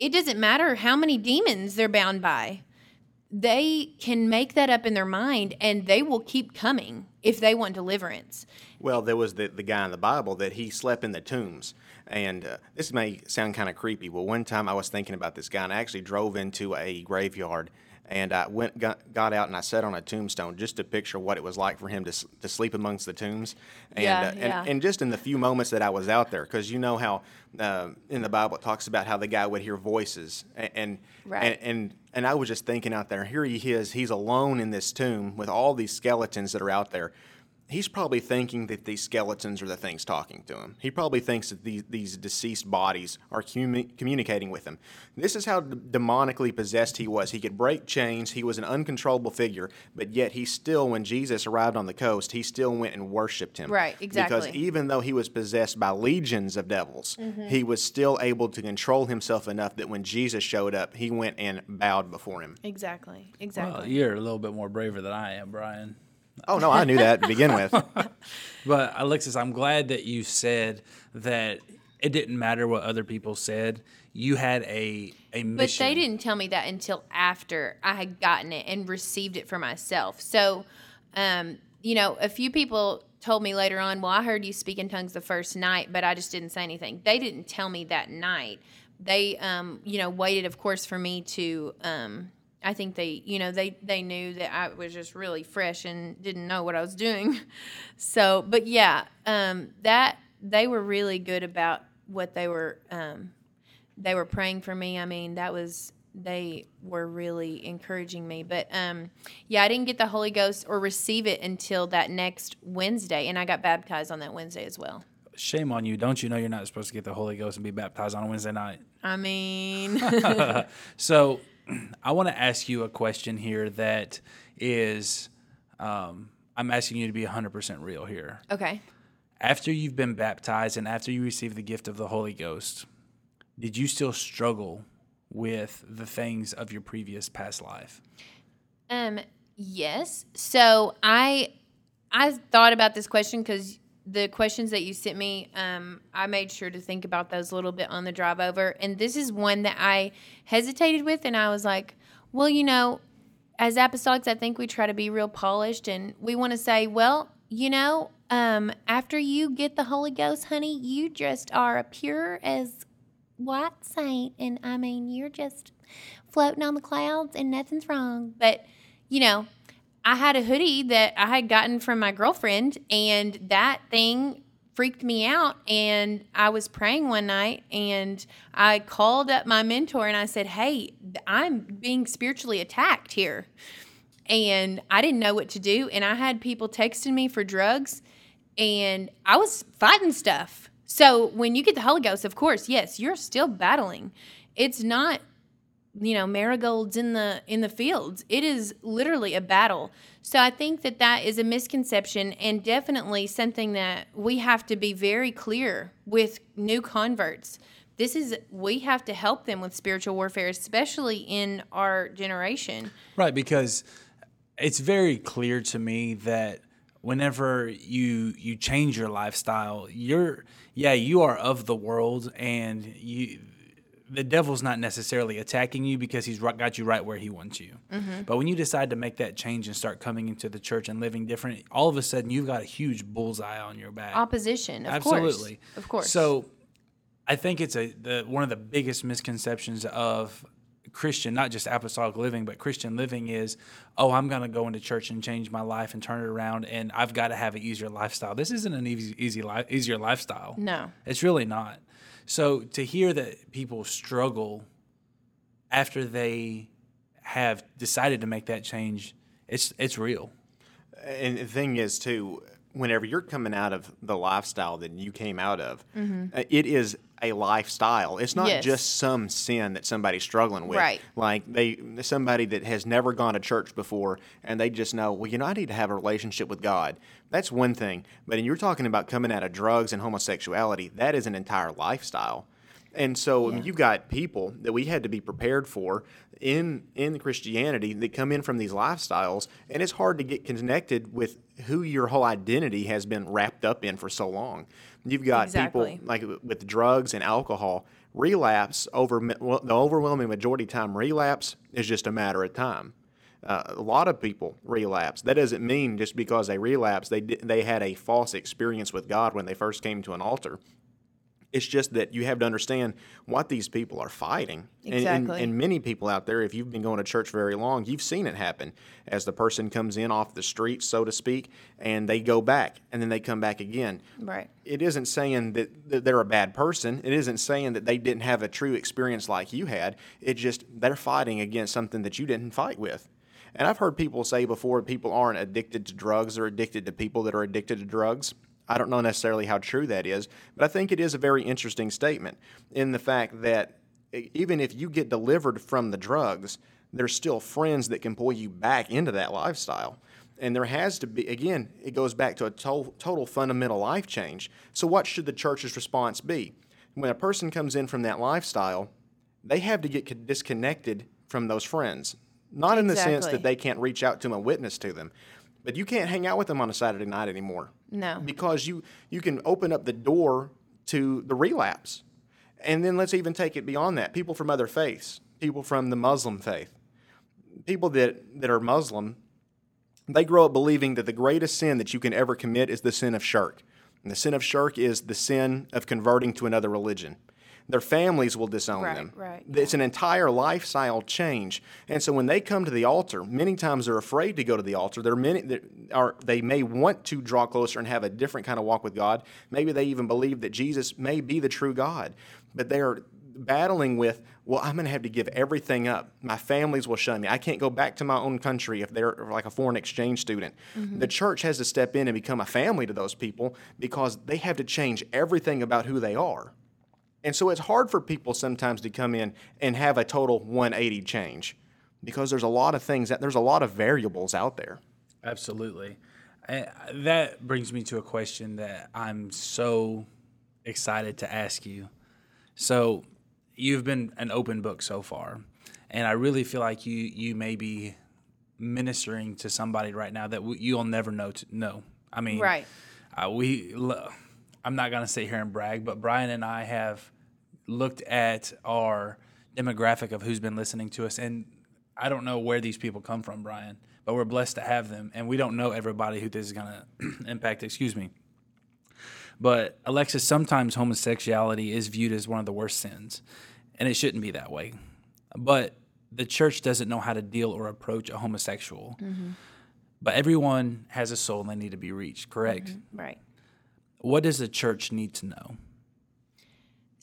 it doesn't matter how many demons they're bound by. They can make that up in their mind, and they will keep coming if they want deliverance. Well, there was the, the guy in the Bible that he slept in the tombs. And uh, this may sound kind of creepy, but one time I was thinking about this guy, and I actually drove into a graveyard. And I went, got, got out, and I sat on a tombstone just to picture what it was like for him to, to sleep amongst the tombs. And, Yeah, uh, yeah. and, and just in the few moments that I was out there, because you know how uh, in the Bible it talks about how the guy would hear voices, and and, Right. and and and I was just thinking out there, here he is, he's alone in this tomb with all these skeletons that are out there. He's probably thinking that these skeletons are the things talking to him. He probably thinks that these, these deceased bodies are commu- communicating with him. This is how d- demonically possessed he was. He could break chains. He was an uncontrollable figure, but yet he still, when Jesus arrived on the coast, he still went and worshipped him. Right, exactly. Because even though he was possessed by legions of devils, Mm-hmm. he was still able to control himself enough that when Jesus showed up, he went and bowed before him. Exactly. Exactly. Well, you're a little bit more braver than I am, Brian. Oh no, I knew that to begin with. But Alexis, I'm glad that you said that it didn't matter what other people said. You had a a mission. But they didn't tell me that until after I had gotten it and received it for myself. So, um, you know, a few people told me later on, well, I heard you speak in tongues the first night, but I just didn't say anything. They didn't tell me that night. They, um, you know, waited, of course, for me to. Um, I think they, you know, they they knew that I was just really fresh and didn't know what I was doing. So, but yeah, um, that they were really good about what they were. Um, they were praying for me. I mean, that was they were really encouraging me. But um, yeah, I didn't get the Holy Ghost or receive it until that next Wednesday, and I got baptized on that Wednesday as well. Shame on you! Don't you know you're not supposed to get the Holy Ghost and be baptized on a Wednesday night? I mean, So, I want to ask you a question here that is, um, I'm asking you to be 100% real here. okay. After you've been baptized and after you receive the gift of the Holy Ghost, did you still struggle with the things of your previous past life? Um, yes. So I I thought about this question because the questions that you sent me, um, I made sure to think about those a little bit on the drive over. And this is one that I hesitated with, and I was like, well, you know, as apostolics, I think we try to be real polished, and we want to say, well, you know, um, after you get the Holy Ghost, honey, you just are a pure as white saint, and I mean, you're just floating on the clouds, and nothing's wrong. But you know, I had a hoodie that I had gotten from my girlfriend, and that thing freaked me out. And I was praying one night and I called up my mentor and I said, Hey, I'm being spiritually attacked here. And I didn't know what to do. And I had people texting me for drugs and I was fighting stuff. So when you get the Holy Ghost, of course, yes, you're still battling. It's not you know marigolds in the in the fields. It is literally a battle. So i think that that is a misconception and definitely something that we have to be very clear with new converts. This is we have to help them with spiritual warfare especially in our generation. Right, because it's very clear to me that whenever you you change your lifestyle, you're yeah, you are of the world and you the devil's not necessarily attacking you because he's got you right where he wants you. Mm-hmm. But when you decide to make that change and start coming into the church and living different, all of a sudden you've got a huge bullseye on your back. opposition of Absolutely. course of course So I think it's a the one of the biggest misconceptions of Christian, not just apostolic living, but Christian living is, oh, I'm going to go into church and change my life and turn it around, and I've got to have an easier lifestyle. This isn't an easy, easy life, easier lifestyle. no It's really not. So to hear that people struggle after they have decided to make that change, it's it's real. And the thing is, too, whenever you're coming out of the lifestyle that you came out of, uh, it is a lifestyle. It's not. Yes. just some sin that somebody's struggling with. Right. Like they, somebody that has never gone to church before, and they just know, well, you know, I need to have a relationship with God. That's one thing. But when you're talking about coming out of drugs and homosexuality, that is an entire lifestyle. And so mean, you've got people that we had to be prepared for in in Christianity that come in from these lifestyles, and it's hard to get connected with who your whole identity has been wrapped up in for so long. You've got Exactly. people like with drugs and alcohol relapse over well, the overwhelming majority of time relapse is just a matter of time. Uh, a lot of people relapse. That doesn't mean just because they relapse they they had a false experience with God when they first came to an altar. It's just that you have to understand what these people are fighting. And- And, and, many people out there, if you've been going to church very long, you've seen it happen as the person comes in off the street, so to speak, and they go back and then they come back again. right It isn't saying that, that they're a bad person. It isn't saying that they didn't have a true experience like you had. It just they're fighting against something that you didn't fight with. And I've heard people say before people aren't addicted to drugs, they're addicted to people that are addicted to drugs. I don't know necessarily how true that is, but I think it is a very interesting statement in the fact that even if you get delivered from the drugs, there's still friends that can pull you back into that lifestyle. And there has to be, again, it goes back to a to- total fundamental life change. So, what should the church's response be? When a person comes in from that lifestyle, they have to get con- disconnected from those friends. Not in the sense that they can't reach out to them and witness to them, but you can't hang out with them on a Saturday night anymore no because you you can open up the door to the relapse. And then let's even take it beyond that. People from other faiths, people from the Muslim faith, people that, that are Muslim, they grow up believing that the greatest sin that you can ever commit is the sin of shirk. And the sin of shirk is the sin of converting to another religion. Their families will disown Right, them. right. It's an entire lifestyle change. And so when they come to the altar, many times they're afraid to go to the altar. They're many that are they may want to draw closer and have a different kind of walk with God. Maybe they even believe that Jesus may be the true God. But they are battling with, well, I'm going to have to give everything up. My families will shun me. I can't go back to my own country if they're like a foreign exchange student. Mm-hmm. The church has to step in and become a family to those people because they have to change everything about who they are. And so it's hard for people sometimes to come in and have a total 180 change because there's a lot of things that there's a lot of variables out there. Absolutely. And that brings me to a question that I'm so excited to ask you. So, you've been an open book so far, and I really feel like you you may be ministering to somebody right now that w- you'll never know to know. I mean, Right. Uh, we, lo- I'm not gonna sit here and brag, but Brian and I have looked at our demographic of who's been listening to us, and I don't know where these people come from, Brian, but we're blessed to have them, and we don't know everybody who this is gonna impact. Excuse me. But Alexis, sometimes homosexuality is viewed as one of the worst sins, and it shouldn't be that way. But the church doesn't know how to deal or approach a homosexual. Mm-hmm. But everyone has a soul and they need to be reached, correct? Mm-hmm. right What does the church need to know?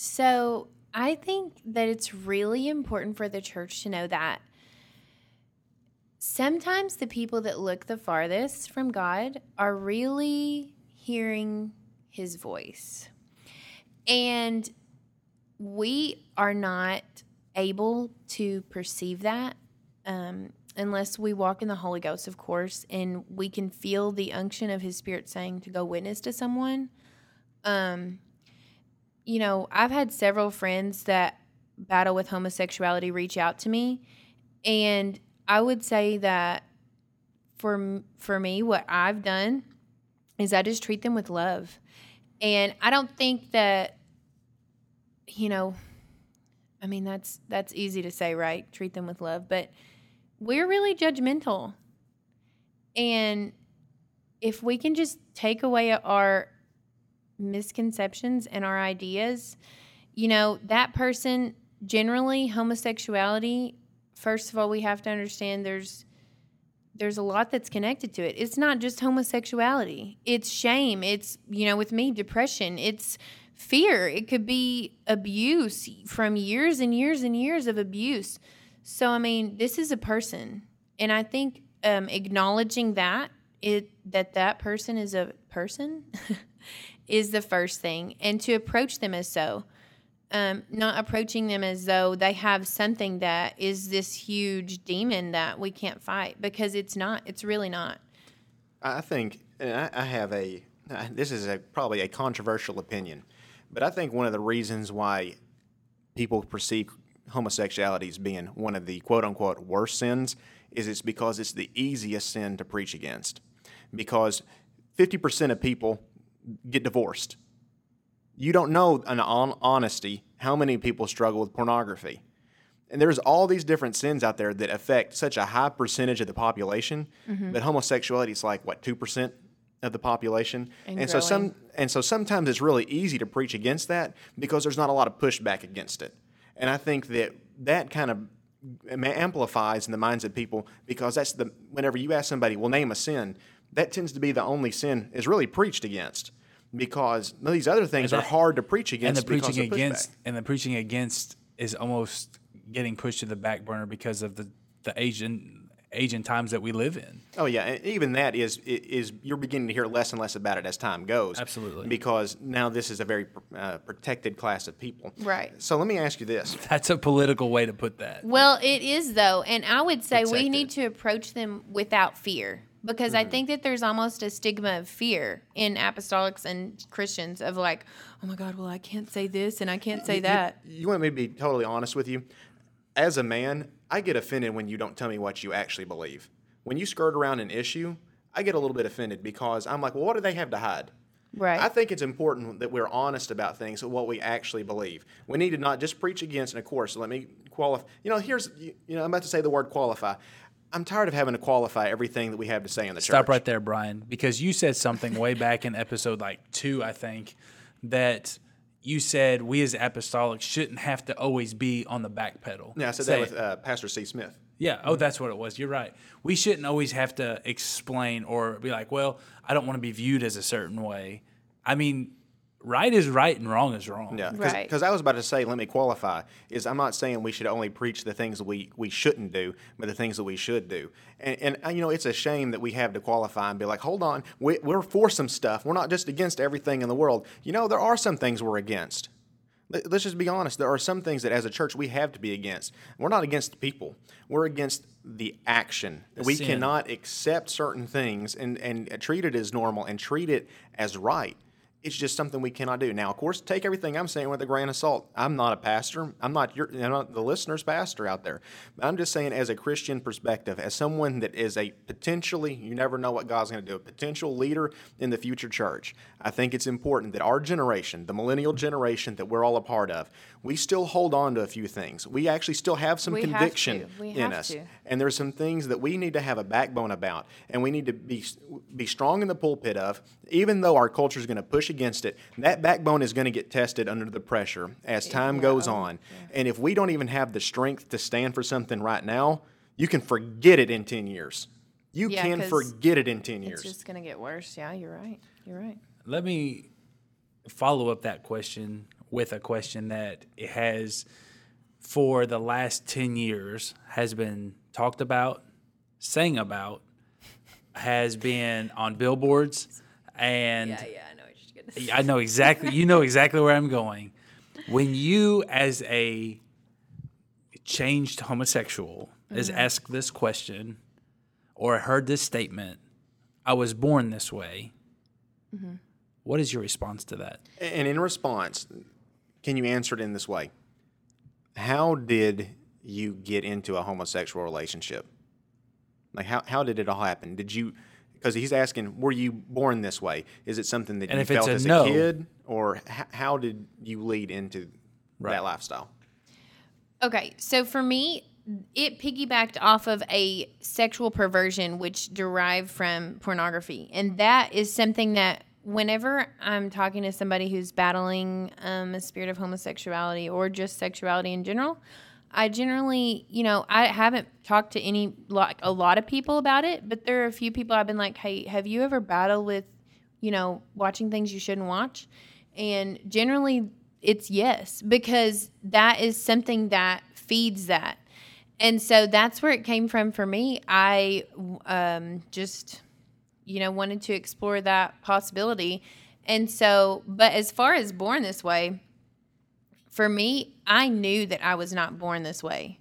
So I think that it's really important for the church to know that sometimes the people that look the farthest from God are really hearing his voice. And we are not able to perceive that um, unless we walk in the Holy Ghost, of course, and we can feel the unction of his spirit saying to go witness to someone. Um, you know, I've had several friends that battle with homosexuality reach out to me, and I would say that for for me, what I've done is I just treat them with love, and I don't think that, you know, I mean that's that's easy to say, right? Treat them with love, but we're really judgmental, and if we can just take away our misconceptions and our ideas, you know, that person generally homosexuality, first of all, we have to understand there's there's a lot that's connected to it. It's not just homosexuality. It's shame. It's, you know, with me, depression. It's fear. It could be abuse from years and years and years of abuse. So, I mean, this is a person. And I think um, acknowledging that it that that person is a person is the first thing, and to approach them as so. Um, not approaching them as though they have something that is this huge demon that we can't fight because it's not. It's really not. I think, and I, I have a, this is a, probably a controversial opinion, but I think one of the reasons why people perceive homosexuality as being one of the quote unquote worst sins is it's because it's the easiest sin to preach against. Because 50% of people get divorced. You don't know, in on honesty, how many people struggle with pornography. And there's all these different sins out there that affect such a high percentage of the population, Mm-hmm. but homosexuality is like what two percent of the population, And so some and so sometimes it's really easy to preach against that because there's not a lot of pushback against it. And I think that that kind of amplifies in the minds of people because that's the whenever you ask somebody, "Well, name a sin," that tends to be the only sin is really preached against because these other things And are hard to preach against. And against. the preaching because of pushback. against and the preaching against is almost getting pushed to the back burner because of the the Asian Asian times that we live in. Oh yeah, and even that is is you're beginning to hear less and less about it as time goes. Absolutely. because now this is a very uh, protected class of people. Right. So let me ask you this: That's a political way to put that. Well, it is though, and I would say we need to approach them without fear because I mm-hmm. think that there's almost a stigma of fear in apostolics and Christians of like, oh my God, well I can't say this and I can't say You- that. You, want me to be totally honest with you? As a man, I get offended when you don't tell me what you actually believe. When you skirt around an issue, I get a little bit offended because I'm like, well, what do they have to hide? Right. I think it's important that we're honest about things and what we actually believe. We need to not just preach against, and of course, let me qualify. You know, here's, you you know, I'm about to say the word qualify. I'm tired of having to qualify everything that we have to say in the church. Stop right there, Brian, because you said something way back in episode like two, I think, that you said we as apostolics shouldn't have to always be on the back pedal. Yeah, I said Say that with uh, Pastor C. Smith. Yeah. Oh, that's what it was. You're right. We shouldn't always have to explain or be like, well, I don't want to be viewed as a certain way. I mean, right is right and wrong is wrong. Yeah, Right. because I was about to say, let me qualify. Is I'm not saying we should only preach the things that we, we shouldn't do, but the things that we should do. And, and uh, you know, it's a shame that we have to qualify and be like, hold on, we, we're for some stuff. We're not just against everything in the world. You know, there are some things we're against. Let- Let's just be honest. There are some things that, as a church, we have to be against. We're not against the people. We're against the action. we sin. cannot accept certain things and, and treat it as normal and treat it as right. It's just something we cannot do. Now, of course, take everything I'm saying with a grain of salt. I'm not a pastor. I'm not your, I'm not the listener's pastor out there. I'm just saying, as a Christian perspective, as someone that is a potentially, you never know what God's going to do, a potential leader in the future church. I think it's important that our generation, the millennial generation that we're all a part of, we still hold on to a few things. We actually still have some We have conviction. We in have us. to. And there's some things that we need to have a backbone about, and we need to be be strong in the pulpit of, even though our culture is going to push against it. That backbone is going to get tested under the pressure as time goes on. And if we don't even have the strength to stand for something right now, you can forget it in ten years. You Yeah, can 'cause forget it in ten years. It's just gonna get worse. Yeah, you're right. You're right. Let me follow up that question with a question that it has for the last 10 years has been talked about, sang about, has been on billboards and yeah, I I know exactly. You know exactly where I'm going. When you, as a changed homosexual, is mm-hmm. asked this question or heard this statement, "I was born this way." Mm-hmm. What is your response to that? And in response, can you answer it in this way? How did you get into a homosexual relationship? Like, how, how did it all happen? Did you, because he's asking, were you born this way? Is it something that And you if it's felt a as no- a kid? Or h- how did you lead into Right. that lifestyle? Okay, so for me, it piggybacked off of a sexual perversion which derived from pornography. And that is something that whenever I'm talking to somebody who's battling um, a spirit of homosexuality or just sexuality in general, I generally, you know, I haven't talked to any like a lot of people about it, but there are a few people I've been like, "Hey, have you ever battled with, you know, watching things you shouldn't watch?" And generally it's yes because that is something that feeds that. And so that's where it came from for me. I um, just, you know, wanted to explore that possibility. And so, but as far as born this way, for me, I knew that I was not born this way.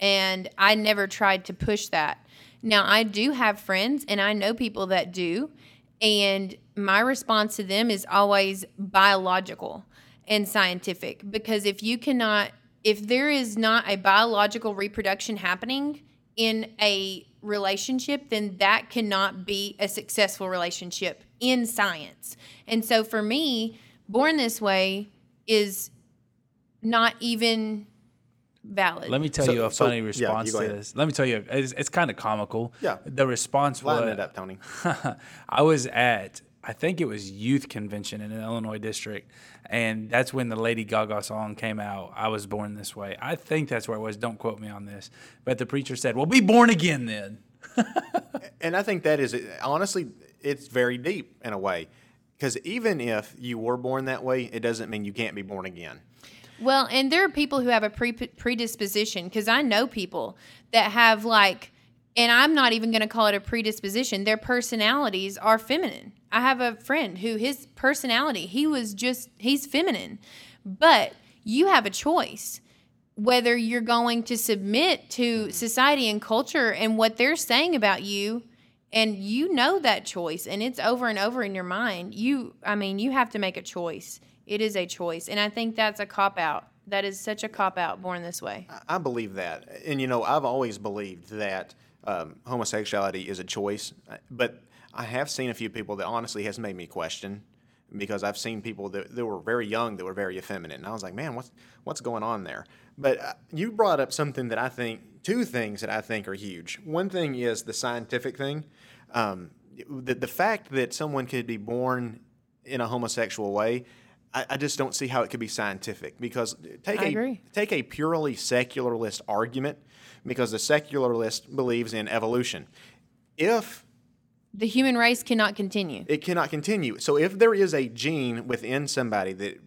And I never tried to push that. Now, I do have friends and I know people that do. And my response to them is always biological and scientific. Because if you cannot, if there is not a biological reproduction happening in a relationship, then that cannot be a successful relationship in science. And so for me, born this way is not even valid. Let me tell So- you a so- funny response go to ahead. this. Let me tell you, it's, it's kind of comical. Yeah. The response Lighten was it up, Tony. I was at, I think it was youth convention in an Illinois district, and that's when the Lady Gaga song came out. I was born this way. I think that's where it was. Don't quote me on this, but the preacher said, "Well, be born again then." And I think that is honestly, it's very deep in a way, because even if you were born that way, it doesn't mean you can't be born again. Well, and there are people who have a pre- predisposition because I know people that have like, and I'm not even going to call it a predisposition. Their personalities are feminine. I have a friend who his personality, he was just, he's feminine. But you have a choice whether you're going to submit to society and culture and what they're saying about you and you know that choice and it's over and over in your mind you i mean you have to make a choice it is a choice and i think that's a cop out that is such a cop out born this way I believe that, and you know, I've always believed that um, homosexuality is a choice. But I have seen a few people that honestly has made me question because I've seen people that, that were very young that were very effeminate, and I was like, man, what's what's going on there? But uh, you brought up something that I think two things that I think are huge. One thing is the scientific thing. Um, the, the fact that someone could be born in a homosexual way, I, I just don't see how it could be scientific. Because take I a agree. take a purely secularist argument, because the secularist believes in evolution. If the human race cannot continue it cannot continue. So if there is a gene within somebody that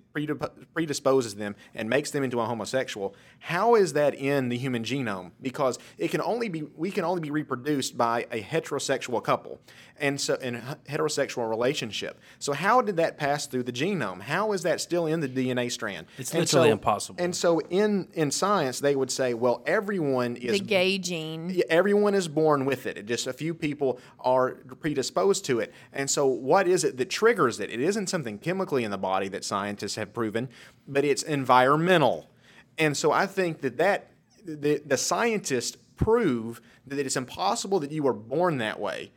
predisposes them and makes them into a homosexual, how is that in the human genome? Because it can only be we can only be reproduced by a heterosexual couple, and so in a heterosexual relationship. So how did that pass through the genome? How is that still in the DNA strand? It's And literally so- impossible. And so in in science, they would say, well, everyone is the gay gene everyone is born with it. It Just a few people are predisposed to it. And so, what is it that triggers it? It isn't something chemically in the body that scientists have proven, but it's environmental. And so, I think that that the, the scientists prove that it's impossible that you were born that way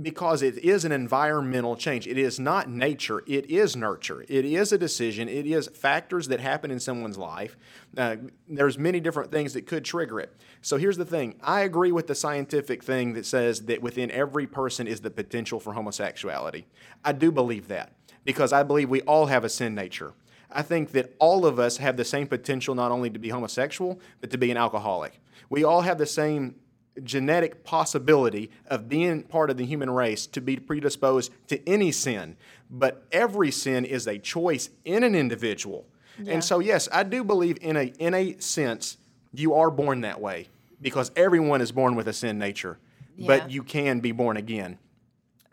because it is an environmental change. It is not nature. It is nurture. It is a decision. It is factors that happen in someone's life. Uh, there's many different things that could trigger it. So here's the thing. I agree with the scientific thing that says that within every person is the potential for homosexuality. I do believe that because I believe we all have a sin nature. I think that all of us have the same potential not only to be homosexual, but to be an alcoholic. We all have the same genetic possibility of being part of the human race to be predisposed to any sin, but every sin is a choice in an individual. And so, yes, I do believe in a in a sense you are born that way because everyone is born with a sin nature, Yeah. but you can be born again.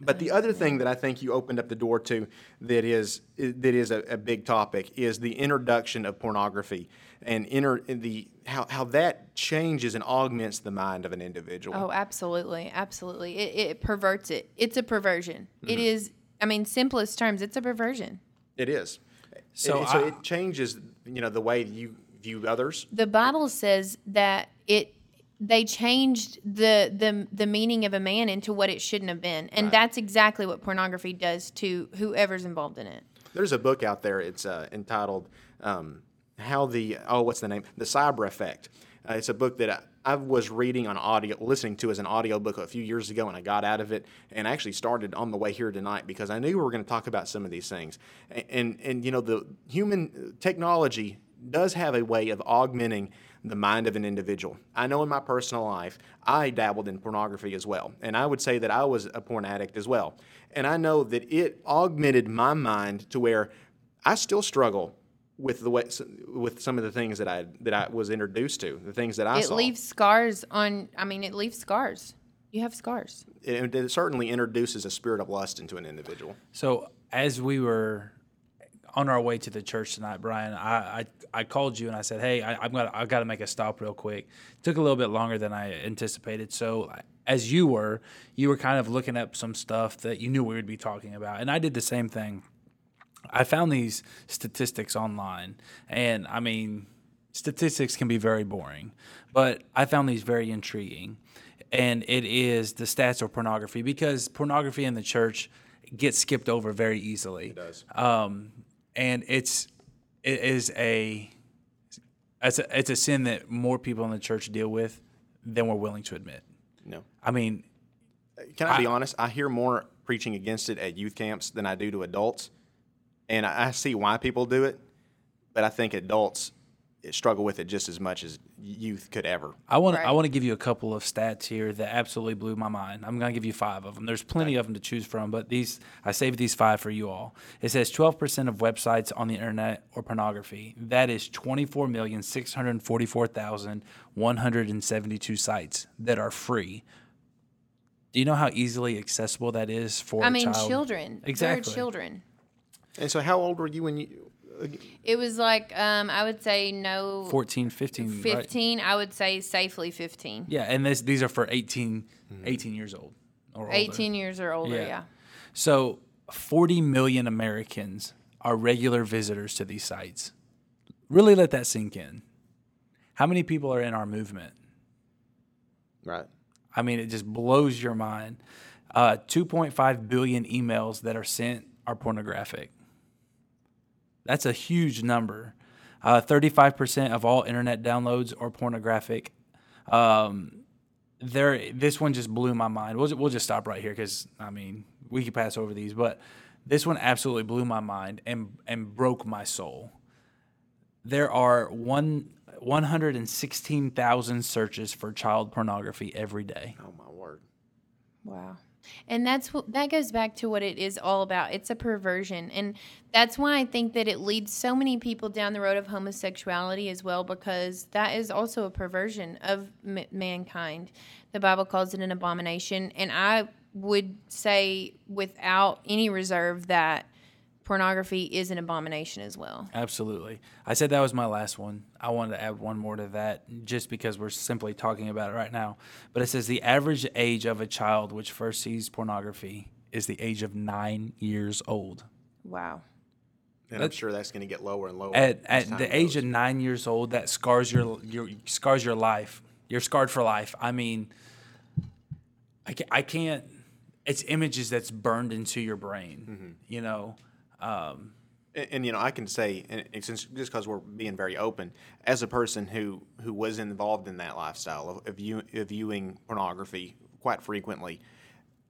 But the other thing that I think you opened up the door to that is that is a, a big topic is the introduction of pornography and inter, the how, how that changes and augments the mind of an individual. Oh, absolutely, absolutely. It, it perverts it. It's a perversion. Mm-hmm. It is. I mean, simplest terms, it's a perversion. It is. So So, so it changes you know the way you view others. The Bible says that it they changed the the the meaning of a man into what it shouldn't have been, and that's exactly what pornography does to whoever's involved in it. There's a book out there. It's uh, entitled um, "How the Oh, what's the name? The Cyber Effect." Uh, it's a book that I, I was reading on audio, listening to as an audiobook a few years ago, and I got out of it, and I actually started on the way here tonight because I knew we were going to talk about some of these things. And, and and you know, the human technology does have a way of augmenting the mind of an individual. I know in my personal life, I dabbled in pornography as well, and I would say that I was a porn addict as well. And I know that it augmented my mind to where I still struggle with the way with some of the things that I that I was introduced to, the things that I it saw. leaves scars on. I mean, it leaves scars. You have scars. it, it certainly introduces a spirit of lust into an individual. So as we were on our way to the church tonight, Brian, I I, I called you and I said, "Hey, I, I'm gonna I got to make a stop real quick." It took a little bit longer than I anticipated. So as you were, you were kind of looking up some stuff that you knew we would be talking about, and I did the same thing. I found these statistics online, and I mean, statistics can be very boring, but I found these very intriguing. And it is the stats of pornography because pornography in the church gets skipped over very easily. It does. Um, and it's it is a it's a it's a sin that more people in the church deal with than we're willing to admit. No. I mean, Can I be honest? I hear more preaching against it at youth camps than I do to adults, and I, I see why people do it. But I think adults struggle with it just as much as youth could ever. I want I want to give you a couple of stats here that absolutely blew my mind. I'm going to give you five of them. There's plenty of them to choose from, but these I saved these five for you all. It says 12% of websites on the internet are pornography. That is 24,644,172 sites that are free. Do you know how easily accessible that is for I a mean, child? children. Exactly. They're children. And so, how old were you when you? It was like um, I would say no 14, 15, right? 15. I would say safely 15. Yeah, and this, these are for 18, 18 years old or older. 18 years or older, Yeah. yeah. So, 40 million Americans are regular visitors to these sites. Really let that sink in. How many people are in our movement? Right. I mean, it just blows your mind. Uh, 2.5 billion emails that are sent are pornographic. That's a huge number. Uh, 35% of all internet downloads are pornographic. Um, there, this one just blew my mind. We'll, we'll just stop right here because I mean we could pass over these, but this one absolutely blew my mind and and broke my soul. There are one 116,000 searches for child pornography every day. Oh my word. Wow. And that's what that goes back to what it is all about. It's a perversion. And that's why I think that it leads so many people down the road of homosexuality as well, because that is also a perversion of m- mankind. The Bible calls it an abomination. And I would say without any reserve that pornography is an abomination as well. Absolutely. I said that was my last one. I wanted to add one more to that just because we're simply talking about it right now. But it says the average age of a child which first sees pornography is the age of nine years old. Wow. And I'm sure that's going to get lower and lower. At, at time the age goes. of nine years old, that scars your, your scars your life. You're scarred for life. I mean, I can't, I can't. It's images that's burned into your brain. Mm-hmm. You know. Um, and, and, you know, I can say, and since just because we're being very open, as a person who who was involved in that lifestyle of, of, view, of viewing pornography quite frequently,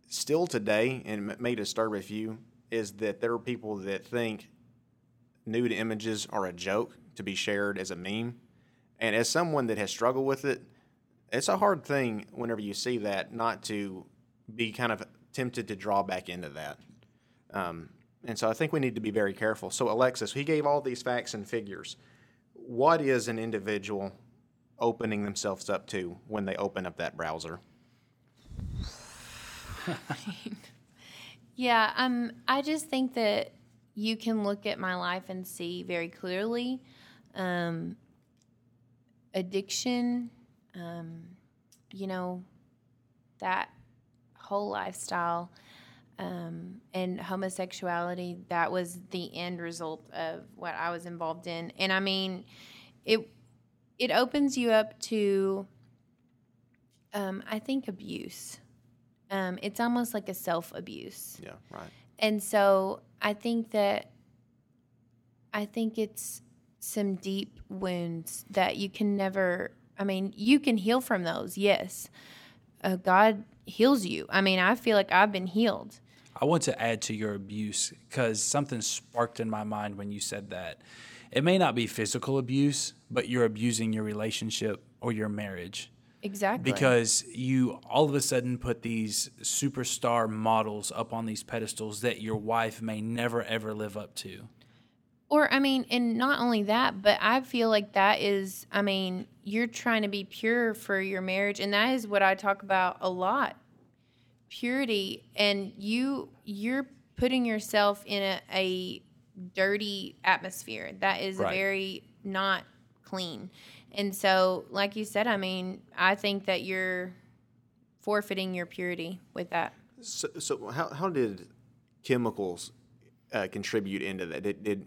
still today, and it may disturb a few, is that there are people that think nude images are a joke to be shared as a meme, and as someone that has struggled with it, it's a hard thing whenever you see that not to be kind of tempted to draw back into that. Um, and so I think we need to be very careful. So, Alexis, he gave all these facts and figures. What is an individual opening themselves up to when they open up that browser? Yeah, um, I just think that you can look at my life and see very clearly um, addiction, um, you know, that whole lifestyle, um, and homosexuality. That was the end result of what I was involved in, and I mean, it it opens you up to, um, I think, abuse. Um, it's almost like a self abuse. Yeah, right. And so I think that I think it's some deep wounds that you can never I mean, you can heal from those, yes. Uh, God heals you. I mean, I feel like I've been healed. I want to add to your abuse because something sparked in my mind when you said that. It may not be physical abuse, but you're abusing your relationship or your marriage Exactly. because you all of a sudden put these superstar models up on these pedestals that your wife may never ever live up to. Or, I mean, and not only that, but I feel like that is, I mean, you're trying to be pure for your marriage. And that is what I talk about a lot purity. And you, you're putting yourself in a, a dirty atmosphere that is Right. very not clean. And so, like you said, I mean, I think that you're forfeiting your purity with that. So, so how, how did chemicals uh, contribute into that? Did, did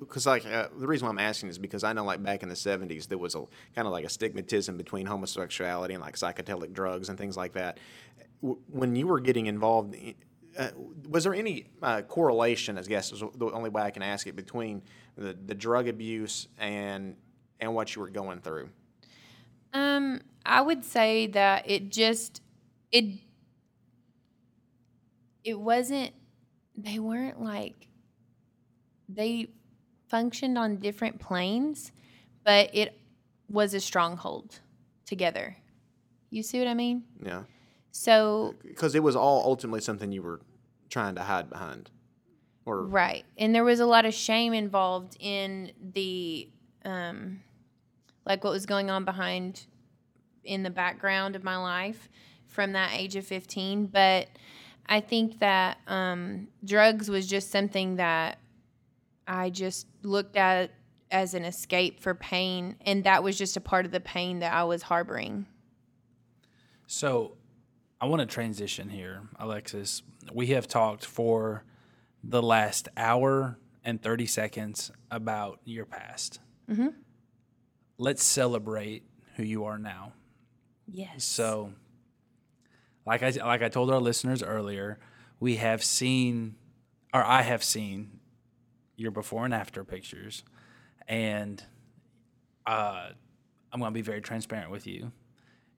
because like uh, the reason why I'm asking is because I know like back in the 70s there was a kind of like a stigmatism between homosexuality and like psychedelic drugs and things like that. W- when you were getting involved, uh, was there any uh, correlation? I guess is the only way I can ask it between the, the drug abuse and and what you were going through. Um, I would say that it just it it wasn't they weren't like they functioned on different planes, but it was a stronghold together. You see what I mean? Yeah, So because it was all ultimately something you were trying to hide behind, or Right. And there was a lot of shame involved in the um like what was going on behind in the background of my life from that age of 15, but I think that um drugs was just something that I just looked at as an escape for pain and that was just a part of the pain that I was harboring. So I want to transition here, Alexis. We have talked for the last hour and 30 seconds about your past. Let's celebrate who you are now. Yes. So, like I like I told our listeners earlier, we have seen, or I have seen, your before and after pictures, and uh, I'm going to be very transparent with you.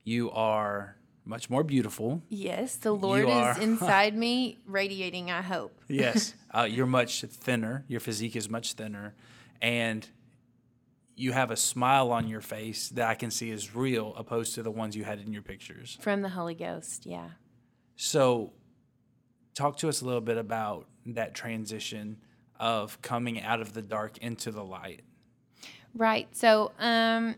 You are much more beautiful. yes, the Lord are- is inside me radiating, I hope. Yes, uh, you're much thinner. Your physique is much thinner, and you have a smile on your face that I can see is real, opposed to the ones you had in your pictures. From the Holy Ghost, yeah. So, talk to us a little bit about that transition of coming out of the dark into the light. Right. So, um,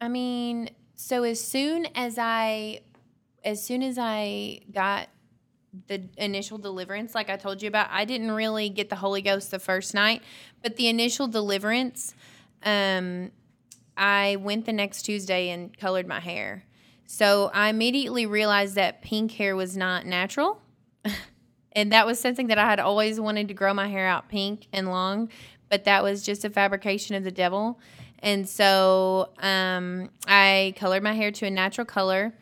I mean, so as soon as I, as soon as I got the initial deliverance, like I told you about, I didn't really get the Holy Ghost the first night, but the initial deliverance, um, I went the next Tuesday and colored my hair. So I immediately realized that pink hair was not natural. and that was something that I had always wanted to grow my hair out pink and long, but that was just a fabrication of the devil. And so um, I colored my hair to a natural color.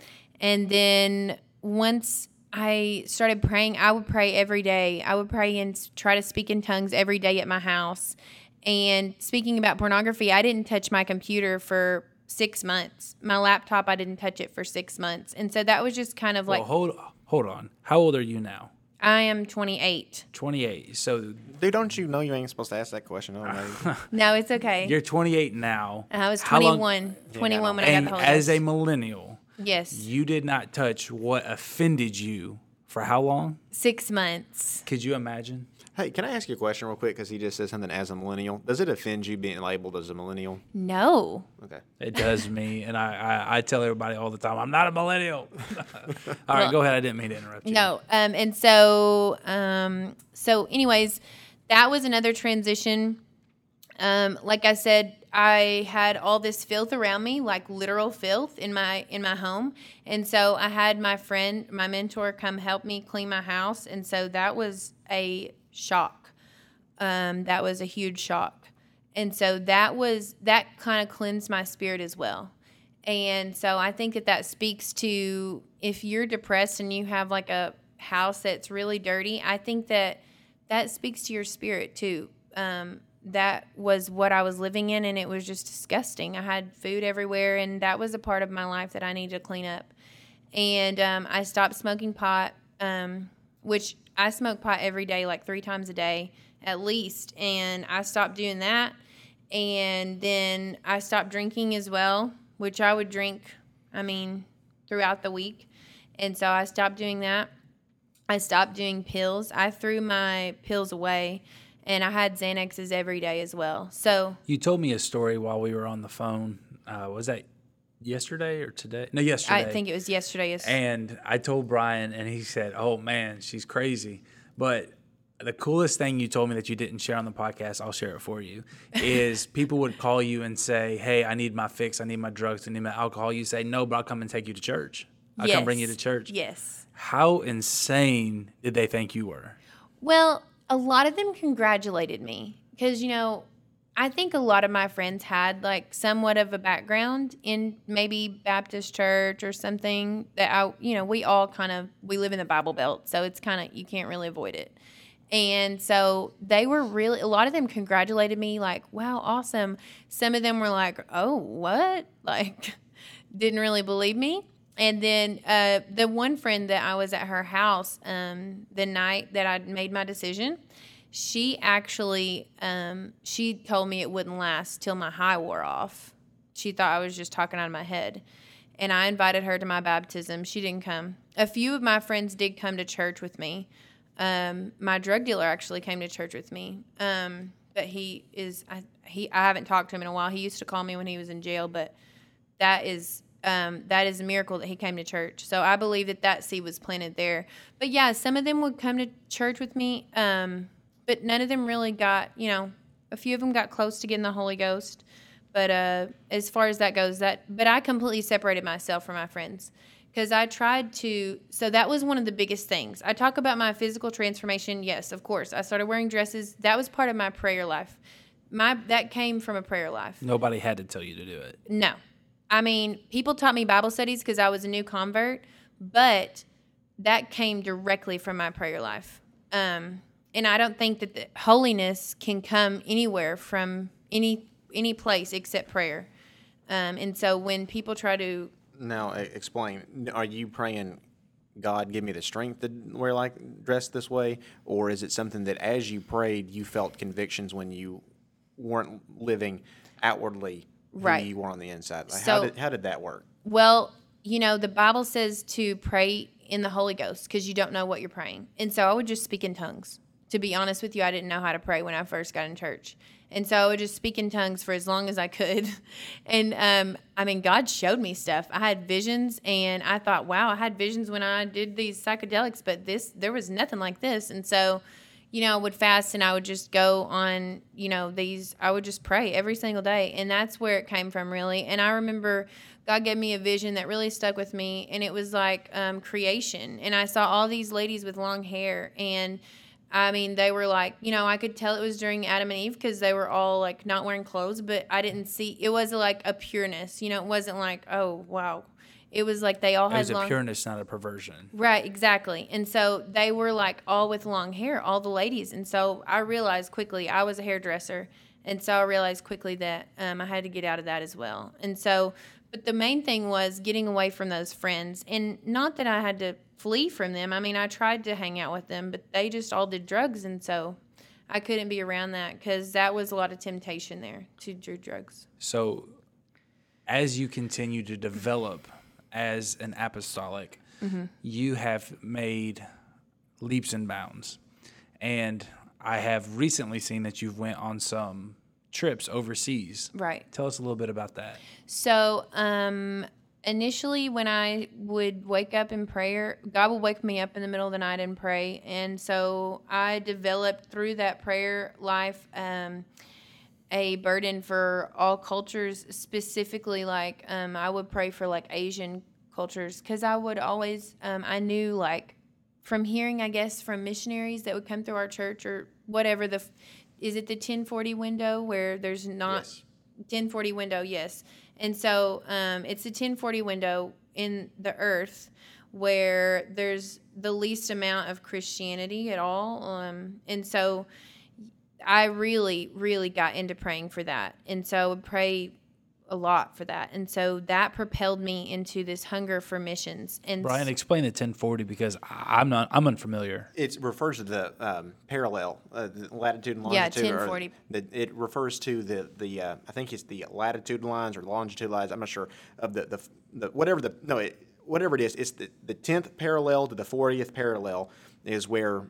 And then once I started praying, I would pray every day. I would pray and try to speak in tongues every day at my house. And speaking about pornography, I didn't touch my computer for six months. My laptop, I didn't touch it for six months. And so that was just kind of like, well, hold hold on. How old are you now? I am 28. 28. So dude, don't you know you ain't supposed to ask that question? Oh, no. No, it's okay. you're 28 now. I was How long- 21. 21 when I got and the Holy as a millennial, Yes. You did not touch what offended you for how long? Six months. Could you imagine? Hey, can I ask you a question real quick? Because he just said something as a millennial. Does it offend you being labeled as a millennial? No. Okay. It does me, and I, I, I tell everybody all the time, I'm not a millennial. all right, go ahead. I didn't mean to interrupt you. No. Um, and so, um, so anyways, that was another transition. Um, like I said, I had all this filth around me, like literal filth in my in my home, and so I had my friend, my mentor, come help me clean my house, and so that was a shock. Um, that was a huge shock, and so that was that kind of cleansed my spirit as well. And so I think that that speaks to if you're depressed and you have like a house that's really dirty, I think that that speaks to your spirit too. Um, that was what I was living in, and it was just disgusting. I had food everywhere, and that was a part of my life that I needed to clean up. And um, I stopped smoking pot, um, which I smoke pot every day, like three times a day at least. And I stopped doing that. And then I stopped drinking as well, which I would drink, I mean, throughout the week. And so I stopped doing that. I stopped doing pills. I threw my pills away and I had Xanaxes every day as well. So You told me a story while we were on the phone. Uh, was that yesterday or today? No, yesterday. I think it was yesterday. Yes. And I told Brian, and he said, "Oh man, she's crazy." But the coolest thing you told me that you didn't share on the podcast, I'll share it for you, is people would call you and say, "Hey, I need my fix. I need my drugs. I need my alcohol." You say, "No, but I'll come and take you to church. I'll come bring you to church." Yes. How insane did they think you were? Well, a lot of them congratulated me because, you know, I think a lot of my friends had like somewhat of a background in maybe Baptist church or something that I, you know, we all kind of, we live in the Bible Belt. So it's kind of, you can't really avoid it. And so they were really, a lot of them congratulated me, like, wow, awesome. Some of them were like, oh, what? Like, didn't really believe me. And then uh, the one friend that I was at her house um, the night that I made my decision, she actually um, she told me it wouldn't last till my high wore off. She thought I was just talking out of my head. And I invited her to my baptism. She didn't come. A few of my friends did come to church with me. Um, my drug dealer actually came to church with me. Um, but he is I, he I haven't talked to him in a while. He used to call me when he was in jail, but that is um, that is a miracle that he came to church. So I believe that that seed was planted there. But yeah, some of them would come to church with me, um, but none of them really got you know. A few of them got close to getting the Holy Ghost, but uh, as far as that goes, that but I completely separated myself from my friends because I tried to. So that was one of the biggest things. I talk about my physical transformation. Yes, of course. I started wearing dresses. That was part of my prayer life. My that came from a prayer life. Nobody had to tell you to do it. No. I mean, people taught me Bible studies because I was a new convert, but that came directly from my prayer life. Um, and I don't think that holiness can come anywhere from any any place except prayer. Um, and so when people try to Now, explain. Are you praying, God, give me the strength to wear like dress this way, or is it something that as you prayed, you felt convictions when you weren't living outwardly Right. you were on the inside? Like, how So- did how did that work? Well, you know, the Bible says to pray in the Holy Ghost because you don't know what you're praying. And so I would just speak in tongues. To be honest with you, I didn't know how to pray when I first got in church. And so I would just speak in tongues for as long as I could. And um, I mean, God showed me stuff. I had visions, and I thought, wow, I had visions when I did these psychedelics, but this, there was nothing like this. And so, you know, I would fast and I would just go on, you know, these, I would just pray every single day. And that's where it came from, really. And I remember God gave me a vision that really stuck with me. And it was like um, creation. And I saw all these ladies with long hair. And I mean, they were like, you know, I could tell it was during Adam and Eve because they were all like not wearing clothes, but I didn't see, it was like a pureness. You know, it wasn't like, oh, wow. It was like they all It had was a long pureness, not a perversion. Right, exactly. And so they were like all with long hair, all the ladies. And so I realized quickly I was a hairdresser. And so I realized quickly that um, I had to get out of that as well. And so, but the main thing was getting away from those friends. And not that I had to flee from them. I mean, I tried to hang out with them, but they just all did drugs. And so I couldn't be around that because that was a lot of temptation there to do drugs. So, as you continue to develop as an apostolic, Mm-hmm. you have made leaps and bounds, and I have recently seen that you've went on some trips overseas. Right. Tell us a little bit about that. So, um, initially, when I would wake up in prayer, God would wake me up in the middle of the night and pray. And so I developed through that prayer life um, a burden for all cultures, specifically, like um, I would pray for like Asian cultures because I would always, um, I knew like from hearing, I guess, from missionaries that would come through our church or whatever the, is it the 1040 window where there's not. Yes. 1040 window, yes. And so um, it's a 1040 window in the earth where there's the least amount of Christianity at all. Um, and so I really, really got into praying for that. And so I would pray a lot for that. And so that propelled me into this hunger for missions. And Brian, explain the 1040 because I- I'm not I'm unfamiliar. It refers to the um, parallel, uh, the latitude and longitude. or 1040. The, it refers to the the uh, I think it's the latitude lines or longitude lines. I'm not sure of the the, the whatever the no it, whatever it is. It's the the tenth parallel to the fortieth parallel is where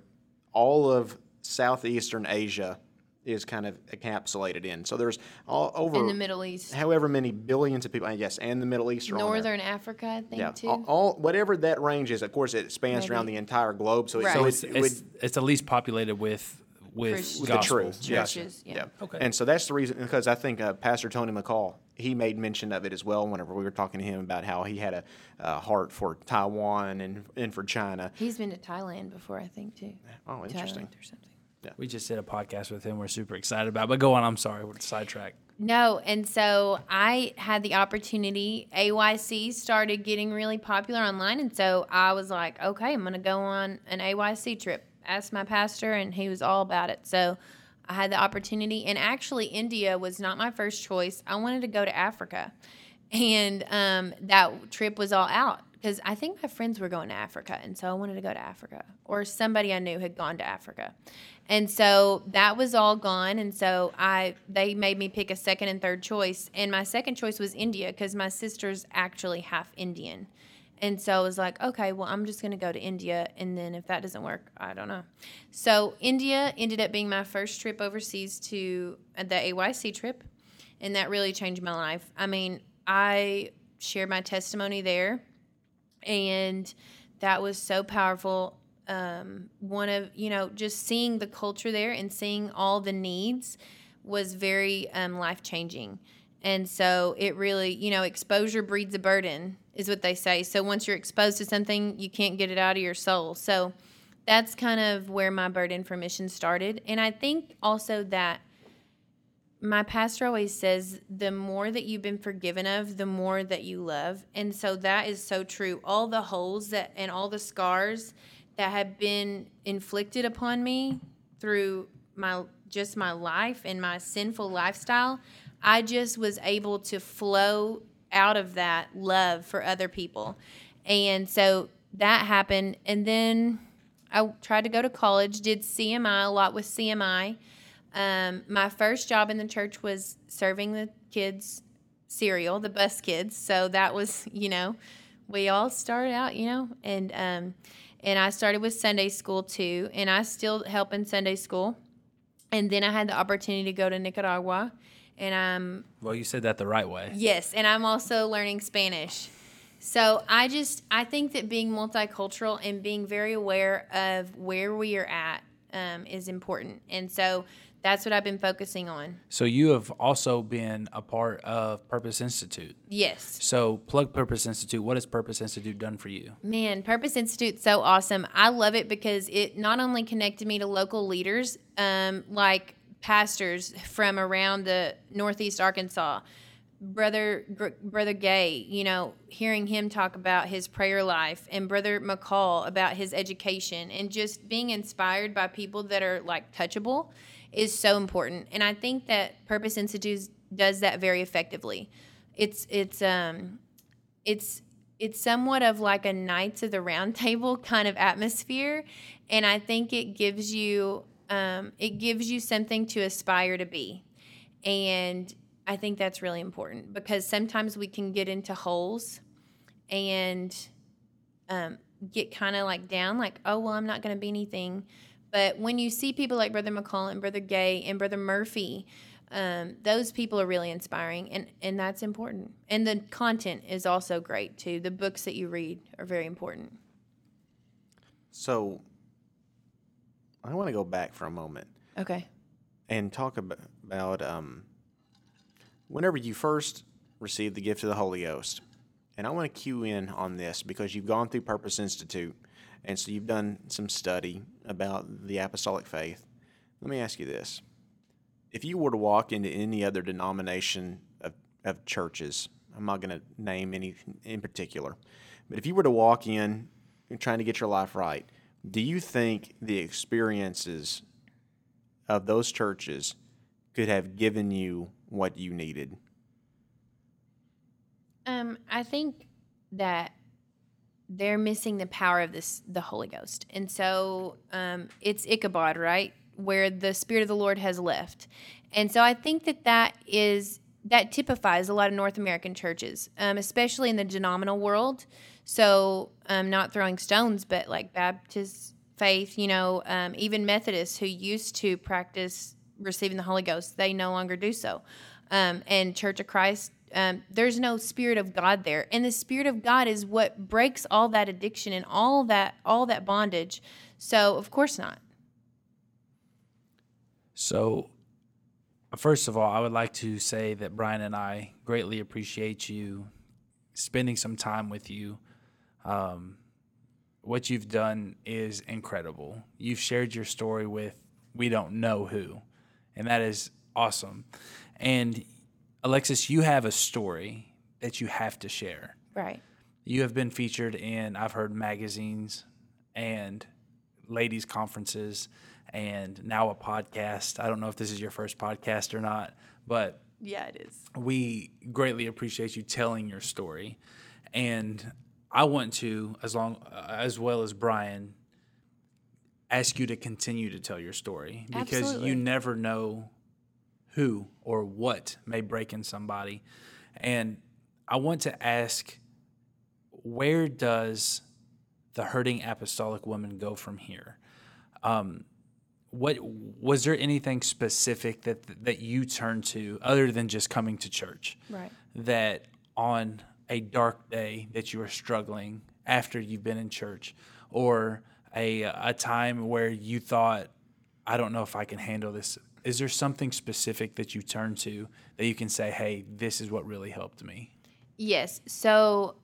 all of southeastern Asia is kind of encapsulated in. So there's all over in the Middle East, however many billions of people. I guess and the Middle East are on there. Northern Africa, I think, Yeah, too. all, all whatever that range is. Of course, it spans around the entire globe. So, Right. so So it, It's, it it's, would it's at least populated with with, with the truth. Yes. Churches, yeah. Yeah. Okay. And so that's the reason because I think uh, Pastor Tony McCall he made mention of it as well whenever we were talking to him about how he had a, uh heart for Taiwan and and for China. He's been to Thailand before, I think, too. Oh, interesting. Thailand or something. We just did a podcast with him. We're super excited about. But go on. I'm sorry. We're sidetracked. No, and so I had the opportunity. AYC started getting really popular online, and so I was like, okay, I'm going to go on an AYC trip. Asked my pastor, and he was all about it. So I had the opportunity, and actually, India was not my first choice. I wanted to go to Africa, and um, that trip was all out because I think my friends were going to Africa, and so I wanted to go to Africa, or somebody I knew had gone to Africa, and so that was all gone, and so I they made me pick a second and third choice, and my second choice was India because my sister's actually half Indian. And so I was like, okay, well, I'm just to go to India. And then if that doesn't work, I don't know. So India ended up being my first trip overseas to uh, the AYC trip. And that really changed my life. I mean, I shared my testimony there. And that was so powerful. Um, one of, you know, just seeing the culture there and seeing all the needs was very um, life changing. And so it really, you know, exposure breeds a burden, is what they say. So once you're exposed to something, you can't get it out of your soul. So that's kind of where my burden for mission started. And I think also that my pastor always says the more that you've been forgiven of, the more that you love. And so that is so true. All the holes that and all the scars that have been inflicted upon me through my just my life and my sinful lifestyle, I just was able to flow out of that love for other people. And so that happened and then I tried to go to college, did CMI a lot with CMI. Um, my first job in the church was serving the kids cereal, the bus kids. So that was, you know, we all started out, you know, and um, and I started with Sunday school too, and I still help in Sunday school. And then I had the opportunity to go to Nicaragua, and I'm Well, you said that the right way. Yes, and I'm also learning Spanish. So I just I think that being multicultural and being very aware of where we are at um, is important, and so that's what I've been focusing on. So you have also been a part of Purpose Institute. Yes, So plug Purpose Institute. What has Purpose Institute done for you? man, Purpose Institute's so awesome. I love it because it not only connected me to local leaders, um, like pastors from around the Northeast Arkansas. brother Gr- brother gay you know hearing him talk about his prayer life and brother mccall about his education and just being inspired by people that are like touchable is so important. And i think that purpose institute does that very effectively. It's it's um it's it's somewhat of like a knights of the round table kind of atmosphere. And i think it gives you um, it gives you something to aspire to be. And i think that's really important because sometimes we can get into holes and um, get kind of like down, like, oh, well, I'm not going to be anything. But when you see people like Brother McCall and Brother Gay and Brother Murphy, um, those people are really inspiring, and, and that's important. And the content is also great too. The books that you read are very important. So, I want to go back for a moment Okay. and talk about, about um, whenever you first received the gift of the Holy Ghost. And I want to cue in on this because you've gone through Purpose Institute, and so you've done some study about the apostolic faith. Let me ask you this. If you were to walk into any other denomination of, of churches, I'm not going to name any in particular, but if you were to walk in trying to get your life right, do you think the experiences of those churches could have given you what you needed? Um, I think that they're missing the power of this, the Holy Ghost, and so um, it's Ichabod, right, where the Spirit of the Lord has left, and so I think that that is that typifies a lot of North American churches, um, especially in the denominational world. So, um, not throwing stones, but like Baptist faith, you know, um, even Methodists who used to practice receiving the Holy Ghost, they no longer do so. Um, and Church of Christ, um, there's no Spirit of God there, and the Spirit of God is what breaks all that addiction and all that all that bondage. So, of course not. So, first of all, I would like to say that Brian and I greatly appreciate you spending some time with you. Um, what you've done is incredible. You've shared your story with we don't know who, and that is awesome. And Alexis, you have a story that you have to share. Right. You have been featured in, I've heard magazines and ladies' conferences and now a podcast. I don't know if this is your first podcast or not, but Yeah, it is. we greatly appreciate you telling your story. And I want to, as long uh, as well as Brian, ask you to continue to tell your story because Absolutely. you never know who or what may break in somebody. And I want to ask where does the hurting apostolic woman go from here? Um, what was there anything specific that that you turned to other than just coming to church? Right. That on a dark day that you were struggling after you've been in church, or a a time where you thought, I don't know if I can handle this. Is there something specific that you turn to that you can say, hey, this is what really helped me? Yes. So,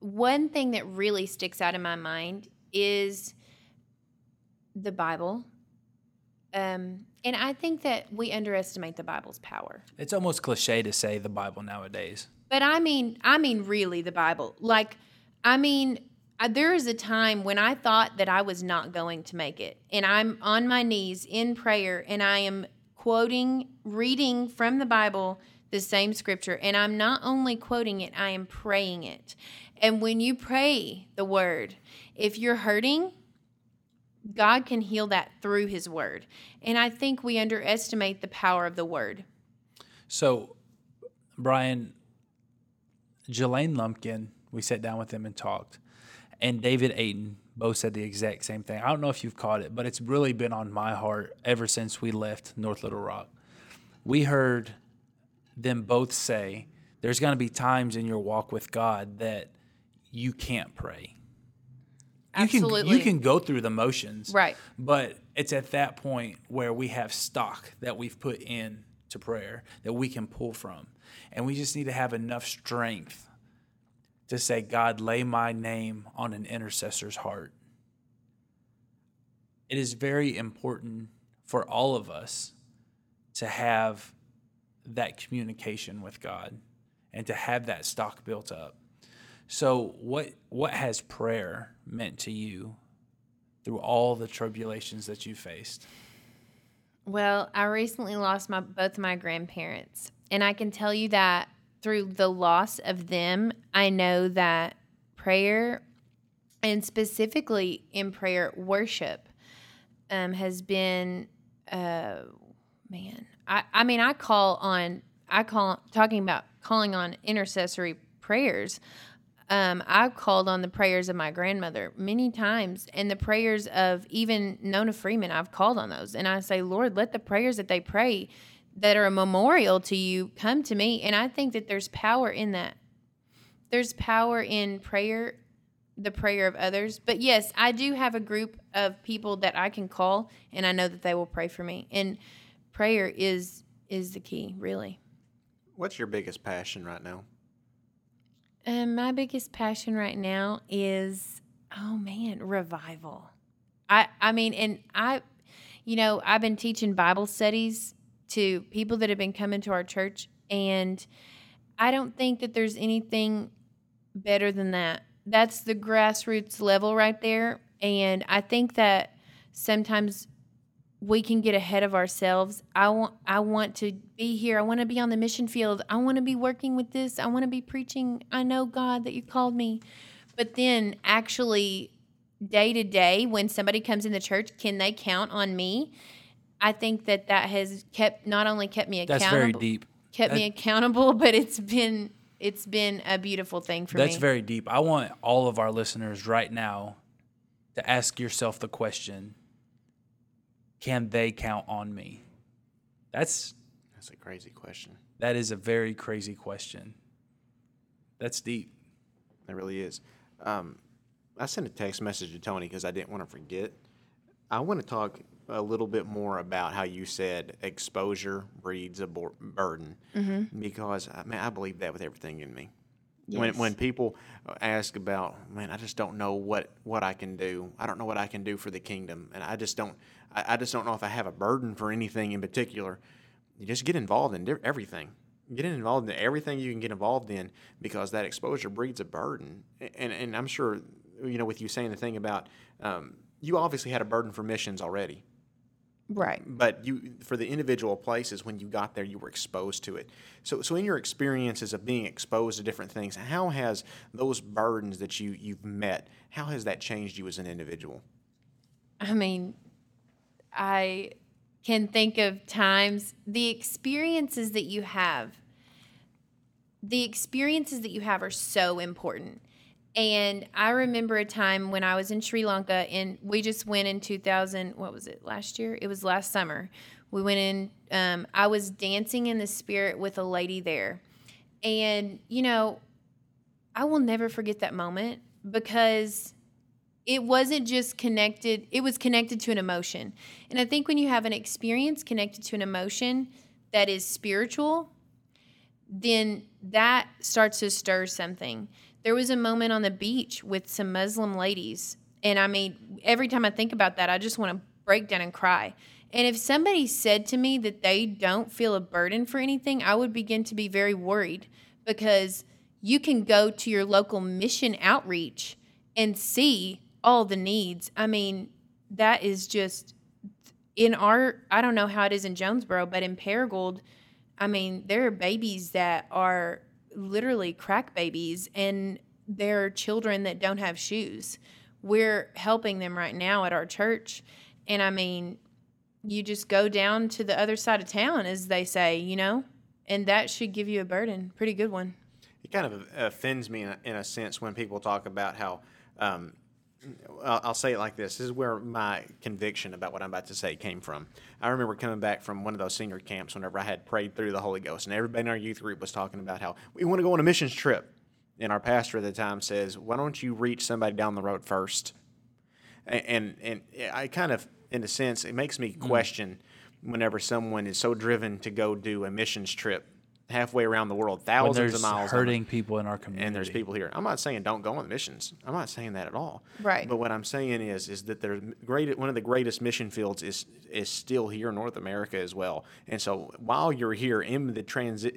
one thing that really sticks out in my mind is the Bible. Um, and I think that we underestimate the Bible's power. It's almost cliche to say the Bible nowadays. But I mean, I mean, really, the Bible. Like, I mean, Uh, there is a time when I thought that I was not going to make it, and I'm on my knees in prayer, and I am quoting, reading from the Bible the same scripture, and I'm not only quoting it, I am praying it. And when you pray the word, if you're hurting, God can heal that through His word. And I think we underestimate the power of the word. So, Brian, Jelaine Lumpkin, we sat down with him and talked, and David Ayton both said the exact same thing. I don't know if you've caught it, but it's really been on my heart ever since we left North Little Rock. We heard them both say there's going to be times in your walk with God that you can't pray. You can, you can go through the motions. Right. But it's at that point where we have stock that we've put in to prayer that we can pull from. And we just need to have enough strength to say, God, lay my name on an intercessor's heart. It is very important for all of us to have that communication with God and to have that stock built up. So what what has prayer meant to you through all the tribulations that you faced? Well, I recently lost my both my grandparents, and I can tell you that through the loss of them, I know that prayer, and specifically in prayer, worship, um, has been, uh, man. I I mean, I call on I call talking about calling on intercessory prayers. Um, I've called on the prayers of my grandmother many times, and the prayers of even Nona Freeman. I've called on those, and I say, Lord, let the prayers that they pray that are a memorial to you come to me. And I think that there's power in that. There's power in prayer, the prayer of others. But yes, I do have a group of people that I can call, and I know that they will pray for me. And prayer is is the key, really. What's your biggest passion right now? And my biggest passion right now is oh man, revival. I I mean, and I you know, I've been teaching Bible studies to people that have been coming to our church and I don't think that there's anything better than that. That's the grassroots level right there and I think that sometimes we can get ahead of ourselves. I want I want to be here. I want to be on the mission field. I want to be working with this. I want to be preaching. I know God that you called me. But then actually day to day when somebody comes in the church, can they count on me? I think that that has kept not only kept me accountable. That's very deep. Kept that, me accountable, but it's been it's been a beautiful thing for that's me. That's very deep. I want all of our listeners right now to ask yourself the question can they count on me? That's that's a crazy question. That is a very crazy question. That's deep. It really is. Um, I sent a text message to Tony because I didn't want to forget. I want to talk a little bit more about how you said exposure breeds a burden, mm-hmm. because I mean I believe that with everything in me. Yes. When when people ask about, man, I just don't know what what I can do. I don't know what I can do for the kingdom, and I just don't. I, I just don't know if I have a burden for anything in particular. You just get involved in everything. Get involved in everything you can get involved in because that exposure breeds a burden. And and I'm sure you know with you saying the thing about um, you obviously had a burden for missions already Right. But you for the individual places when you got there you were exposed to it. So so in your experiences of being exposed to different things, how has those burdens that you you've met, how has that changed you as an individual? I mean, I can think of times the experiences that you have the experiences that you have are so important and I remember a time when I was in Sri Lanka and we just went in 2000, what was it, last year? It was last summer. We went in, um, I was dancing in the spirit with a lady there. And, you know, I will never forget that moment because it wasn't just connected, it was connected to an emotion. And I think when you have an experience connected to an emotion that is spiritual, then that starts to stir something. There was a moment on the beach with some Muslim ladies. And I mean, every time I think about that, I just want to break down and cry. And if somebody said to me that they don't feel a burden for anything, I would begin to be very worried because you can go to your local mission outreach and see all the needs. I mean, that is just in our, I don't know how it is in Jonesboro, but in Paragould, I mean, there are babies that are literally crack babies and there are children that don't have shoes. We're helping them right now at our church. And I mean, you just go down to the other side of town, as they say, you know, and that should give you a burden. Pretty good one. It kind of offends me in a, in a sense when people talk about how um, I'll say it like this. This is where my conviction about what I'm about to say came from. I remember coming back from one of those senior camps whenever I had prayed through the Holy Ghost, and everybody in our youth group was talking about how we want to go on a missions trip. And our pastor at the time says, Why don't you reach somebody down the road first? And, and, and I kind of, in a sense, it makes me mm. question whenever someone is so driven to go do a missions trip halfway around the world, thousands of miles. Hurting people in our community. And there's people here. I'm not saying don't go on missions. I'm not saying that at all. Right. But what I'm saying is is that there's great one of the greatest mission fields is is still here in North America as well. And so while you're here in the transit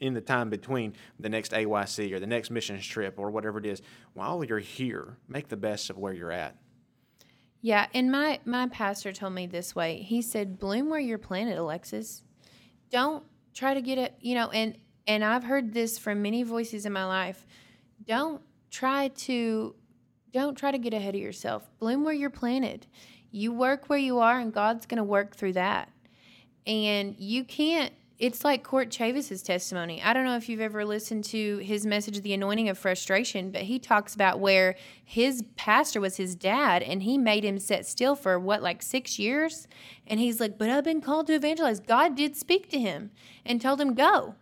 in the time between the next AYC or the next missions trip or whatever it is, while you're here, make the best of where you're at. Yeah, and my my pastor told me this way. He said, "Bloom where you're planted, Alexis. Don't try to get it, you know, and and I've heard this from many voices in my life. Don't try to don't try to get ahead of yourself. Bloom where you're planted. You work where you are and God's going to work through that. And you can't it's like Court Chavis's testimony. I don't know if you've ever listened to his message, The Anointing of Frustration, but he talks about where his pastor was his dad and he made him sit still for what, like six years? And he's like, But I've been called to evangelize. God did speak to him and told him, Go.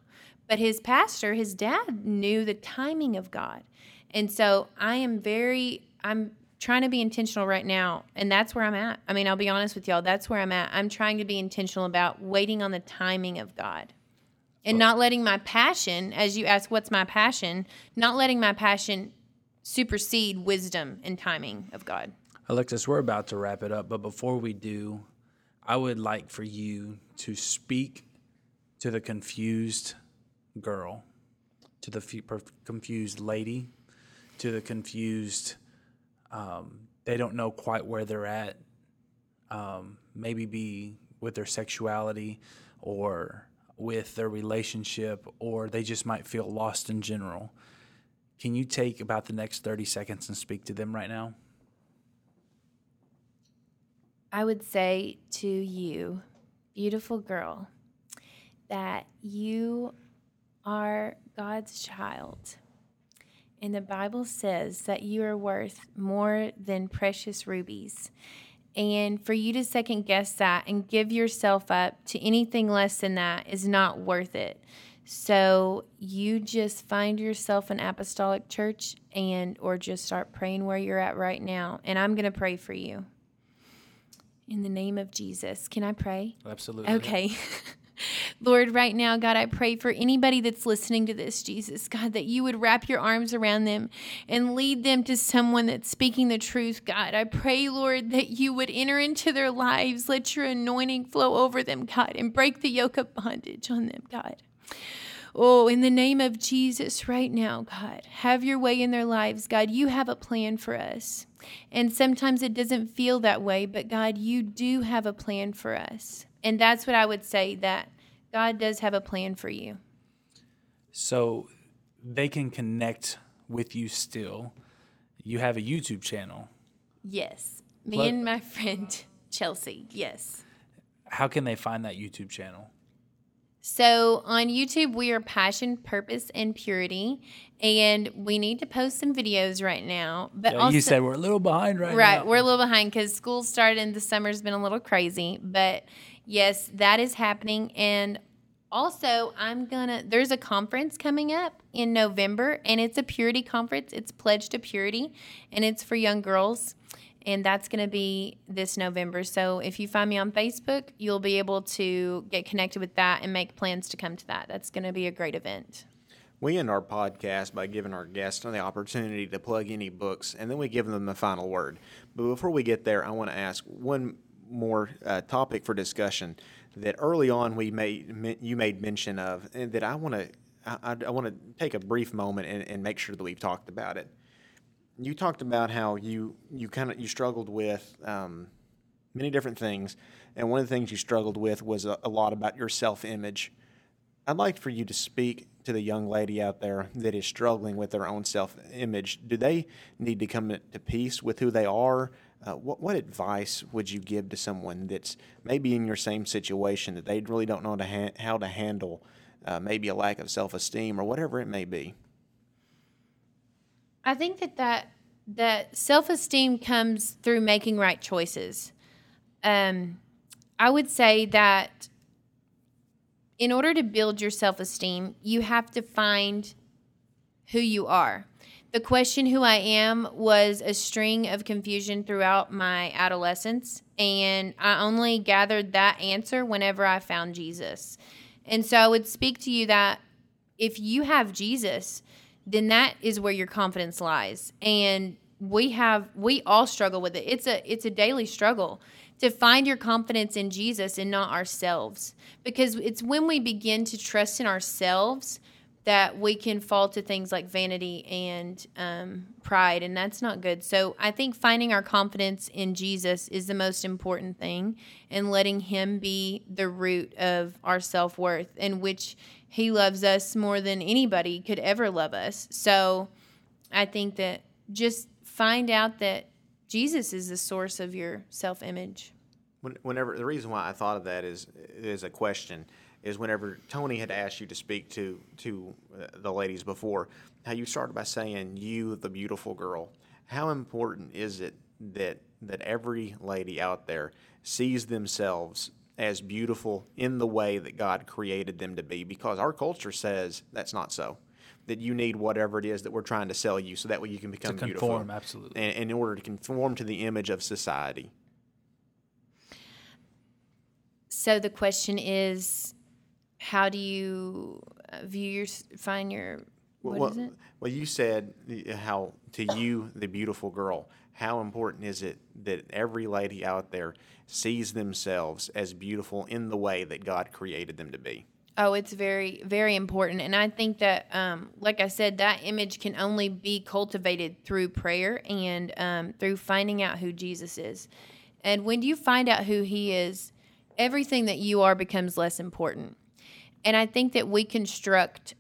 But his pastor, his dad, knew the timing of God. And so I am very, I'm trying to be intentional right now. And that's where I'm at. I mean, I'll be honest with y'all. That's where I'm at. I'm trying to be intentional about waiting on the timing of God and not letting my passion, as you ask, what's my passion, not letting my passion supersede wisdom and timing of God. Alexis, we're about to wrap it up, but before we do, I would like for you to speak to the confused girl, to the confused lady, to the confused um, they don't know quite where they're at. Um, maybe be with their sexuality or with their relationship, or they just might feel lost in general. Can you take about the next 30 seconds and speak to them right now? I would say to you, beautiful girl, that you are God's child and the Bible says that you are worth more than precious rubies. And for you to second guess that and give yourself up to anything less than that is not worth it. So you just find yourself an apostolic church and or just start praying where you're at right now. And I'm going to pray for you. In the name of Jesus. Can I pray? Absolutely. Okay. Lord, right now, God, I pray for anybody that's listening to this, Jesus, God, that you would wrap your arms around them and lead them to someone that's speaking the truth, God. I pray, Lord, that you would enter into their lives, let your anointing flow over them, God, and break the yoke of bondage on them, God. Oh, in the name of Jesus, right now, God, have your way in their lives. God, you have a plan for us. And sometimes it doesn't feel that way, but God, you do have a plan for us. And that's what I would say that God does have a plan for you. So they can connect with you still. You have a YouTube channel. Yes. Me what? and my friend Chelsea. Yes. How can they find that YouTube channel? So on YouTube, we are Passion, Purpose, and Purity, and we need to post some videos right now. But yeah, also, you said we're a little behind right, right now. Right, we're a little behind because school started and the summer's been a little crazy. But yes, that is happening, and also I'm gonna. There's a conference coming up in November, and it's a purity conference. It's pledged to purity, and it's for young girls and that's going to be this November. So if you find me on Facebook, you'll be able to get connected with that and make plans to come to that. That's going to be a great event. We end our podcast by giving our guests the opportunity to plug any books, and then we give them the final word. But before we get there, I want to ask one more uh, topic for discussion that early on we made you made mention of, and that I want to I, I want to take a brief moment and, and make sure that we've talked about it you talked about how you you kind of you struggled with um, many different things, and one of the things you struggled with was a, a lot about your self image. I'd like for you to speak to the young lady out there that is struggling with their own self image. Do they need to come to peace with who they are? Uh, what, what advice would you give to someone that's maybe in your same situation that they really don't know to ha- how to handle uh, maybe a lack of self esteem or whatever it may be? I think that that that self esteem comes through making right choices. Um, I would say that in order to build your self esteem, you have to find who you are. The question, who I am, was a string of confusion throughout my adolescence. And I only gathered that answer whenever I found Jesus. And so I would speak to you that if you have Jesus, then that is where your confidence lies. And we have we all struggle with it. It's a it's a daily struggle to find your confidence in Jesus and not ourselves. Because it's when we begin to trust in ourselves that we can fall to things like vanity and um, pride, and that's not good. So I think finding our confidence in Jesus is the most important thing, and letting Him be the root of our self worth, in which He loves us more than anybody could ever love us. So I think that just find out that Jesus is the source of your self image. Whenever the reason why I thought of that is is a question is whenever Tony had asked you to speak to to uh, the ladies before, how you started by saying you, the beautiful girl. How important is it that that every lady out there sees themselves as beautiful in the way that God created them to be? Because our culture says that's not so. That you need whatever it is that we're trying to sell you, so that way you can become conform, beautiful. absolutely. And, and in order to conform to the image of society. So the question is, how do you uh, view your find your what well, is it? Well, you said how to you, the beautiful girl, how important is it that every lady out there sees themselves as beautiful in the way that God created them to be? Oh, it's very, very important. And I think that, um, like I said, that image can only be cultivated through prayer and um, through finding out who Jesus is. And when you find out who he is, everything that you are becomes less important. And I think that we construct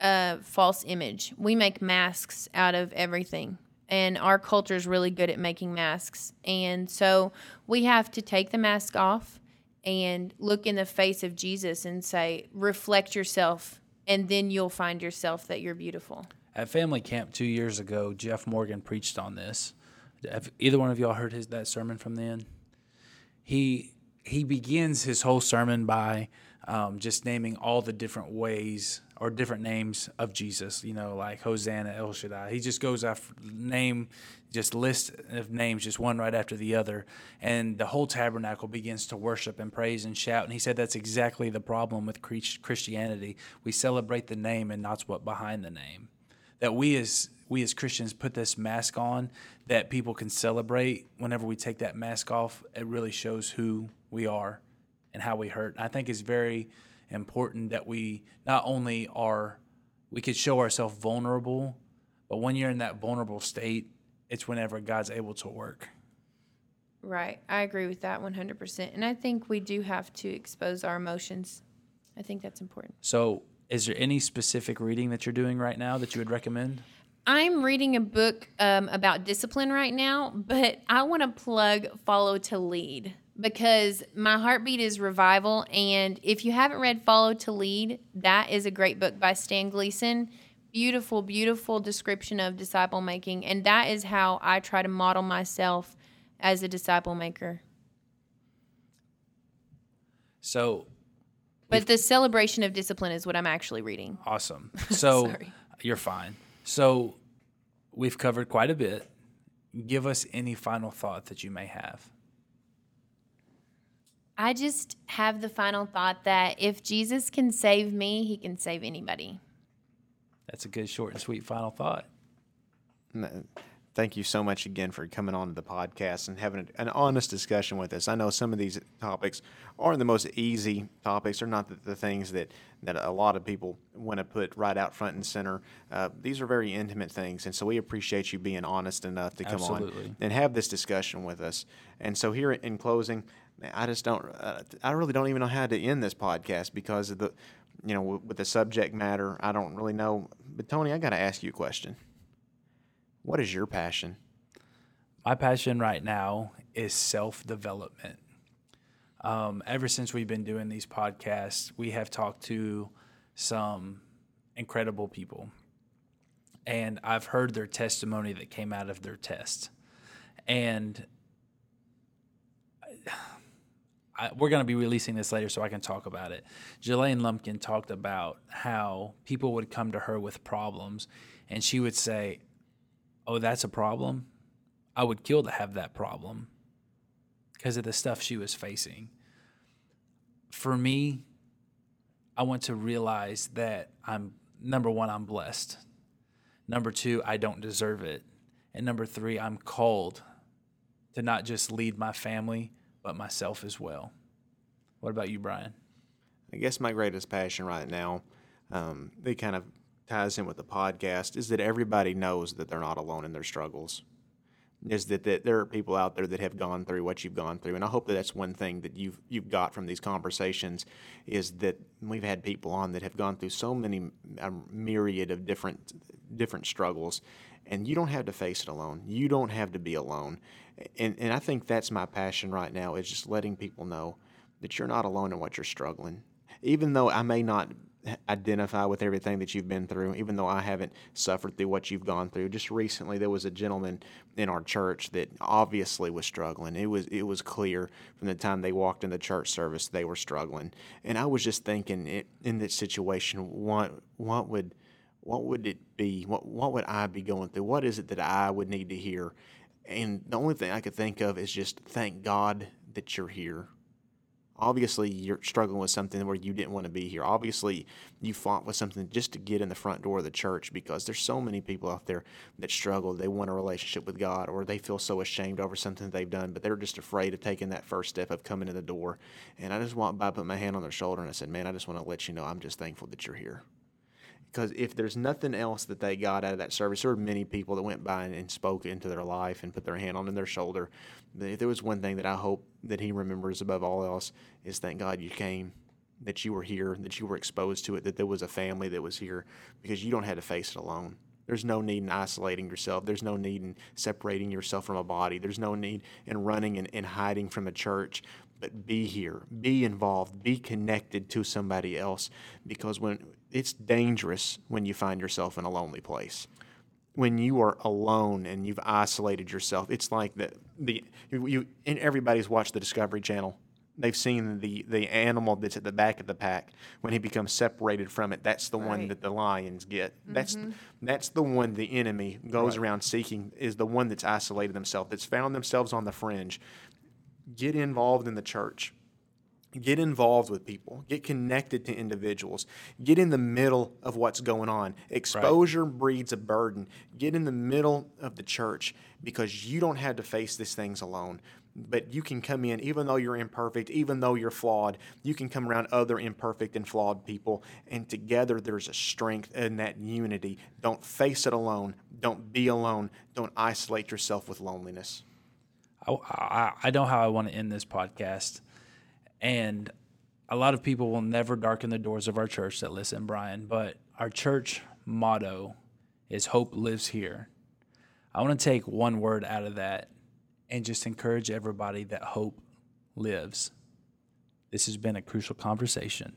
a false image. We make masks out of everything. And our culture is really good at making masks. And so we have to take the mask off and look in the face of Jesus and say, reflect yourself, and then you'll find yourself that you're beautiful. At family camp two years ago, Jeff Morgan preached on this. Have either one of y'all heard his that sermon from then? He he begins his whole sermon by um, just naming all the different ways or different names of Jesus. You know, like Hosanna, El Shaddai. He just goes after name, just list of names, just one right after the other, and the whole tabernacle begins to worship and praise and shout. And he said that's exactly the problem with Christianity. We celebrate the name and not what's behind the name. That we as we as Christians put this mask on that people can celebrate. Whenever we take that mask off, it really shows who we are and how we hurt. I think it's very important that we not only are we could show ourselves vulnerable, but when you're in that vulnerable state, it's whenever God's able to work. Right. I agree with that 100%. And I think we do have to expose our emotions. I think that's important. So, is there any specific reading that you're doing right now that you would recommend? I'm reading a book um, about discipline right now, but I want to plug Follow to Lead because my heartbeat is revival. And if you haven't read Follow to Lead, that is a great book by Stan Gleason. Beautiful, beautiful description of disciple making. And that is how I try to model myself as a disciple maker. So, but the celebration of discipline is what I'm actually reading. Awesome. So, you're fine. So, we've covered quite a bit. Give us any final thought that you may have. I just have the final thought that if Jesus can save me, he can save anybody. That's a good, short, and sweet final thought. Thank you so much again for coming on to the podcast and having an honest discussion with us. I know some of these topics aren't the most easy topics, they're not the, the things that, that a lot of people want to put right out front and center. Uh, these are very intimate things, and so we appreciate you being honest enough to come Absolutely. on and have this discussion with us. And so, here in closing, I just don't. Uh, I really don't even know how to end this podcast because of the, you know, with the subject matter. I don't really know. But Tony, I got to ask you a question. What is your passion? My passion right now is self development. Um, ever since we've been doing these podcasts, we have talked to some incredible people, and I've heard their testimony that came out of their test, and. I, we're going to be releasing this later so I can talk about it. Jelaine Lumpkin talked about how people would come to her with problems and she would say, Oh, that's a problem? I would kill to have that problem because of the stuff she was facing. For me, I want to realize that I'm number one, I'm blessed. Number two, I don't deserve it. And number three, I'm called to not just lead my family, but myself as well. What about you, Brian? I guess my greatest passion right now, um, it kind of ties in with the podcast, is that everybody knows that they're not alone in their struggles. Is that, that there are people out there that have gone through what you've gone through, and I hope that that's one thing that you've you've got from these conversations, is that we've had people on that have gone through so many a myriad of different different struggles, and you don't have to face it alone. You don't have to be alone and and I think that's my passion right now is just letting people know that you're not alone in what you're struggling. even though I may not identify with everything that you've been through, even though I haven't suffered through what you've gone through. Just recently, there was a gentleman in our church that obviously was struggling. It was it was clear from the time they walked in the church service they were struggling, and I was just thinking it, in this situation, what what would what would it be? What what would I be going through? What is it that I would need to hear? And the only thing I could think of is just thank God that you're here. Obviously you're struggling with something where you didn't want to be here. Obviously you fought with something just to get in the front door of the church because there's so many people out there that struggle. They want a relationship with god or they feel so ashamed over something they've done but they're just afraid of taking that first step of coming to the door. And i just walked by put my hand on their shoulder and i said man i just want to let you know i'm just thankful that you're here because if there's nothing else that they got out of that service, there were many people that went by and, and spoke into their life and put their hand on their shoulder. If there was one thing that I hope that he remembers above all else is thank God you came, that you were here, that you were exposed to it, that there was a family that was here, because you don't have to face it alone. There's no need in isolating yourself. There's no need in separating yourself from a body. There's no need in running and, and hiding from a church. But be here, be involved, be connected to somebody else. Because when it's dangerous when you find yourself in a lonely place. When you are alone and you've isolated yourself, it's like the the you, you and everybody's watched the Discovery Channel. They've seen the the animal that's at the back of the pack when he becomes separated from it. That's the one that the lions get. That's mm-hmm. that's the one the enemy goes around seeking. Is the one that's isolated themselves, that's found themselves on the fringe. Get involved in the church get involved with people. Get connected to individuals. Get in the middle of what's going on. Exposure breeds a burden. Get in the middle of the church because you don't have to face these things alone. But you can come in even though you're imperfect even though you're flawed you can come around other imperfect and flawed people and together there's a strength in that unity. Don't face it alone. Don't be alone. Don't isolate yourself with loneliness. I, I, I know how I want to end this podcast. And a lot of people will never darken the doors of our church that listen, Brian, but our church motto is hope lives here. I want to take one word out of that and just encourage everybody that hope lives. This has been a crucial conversation.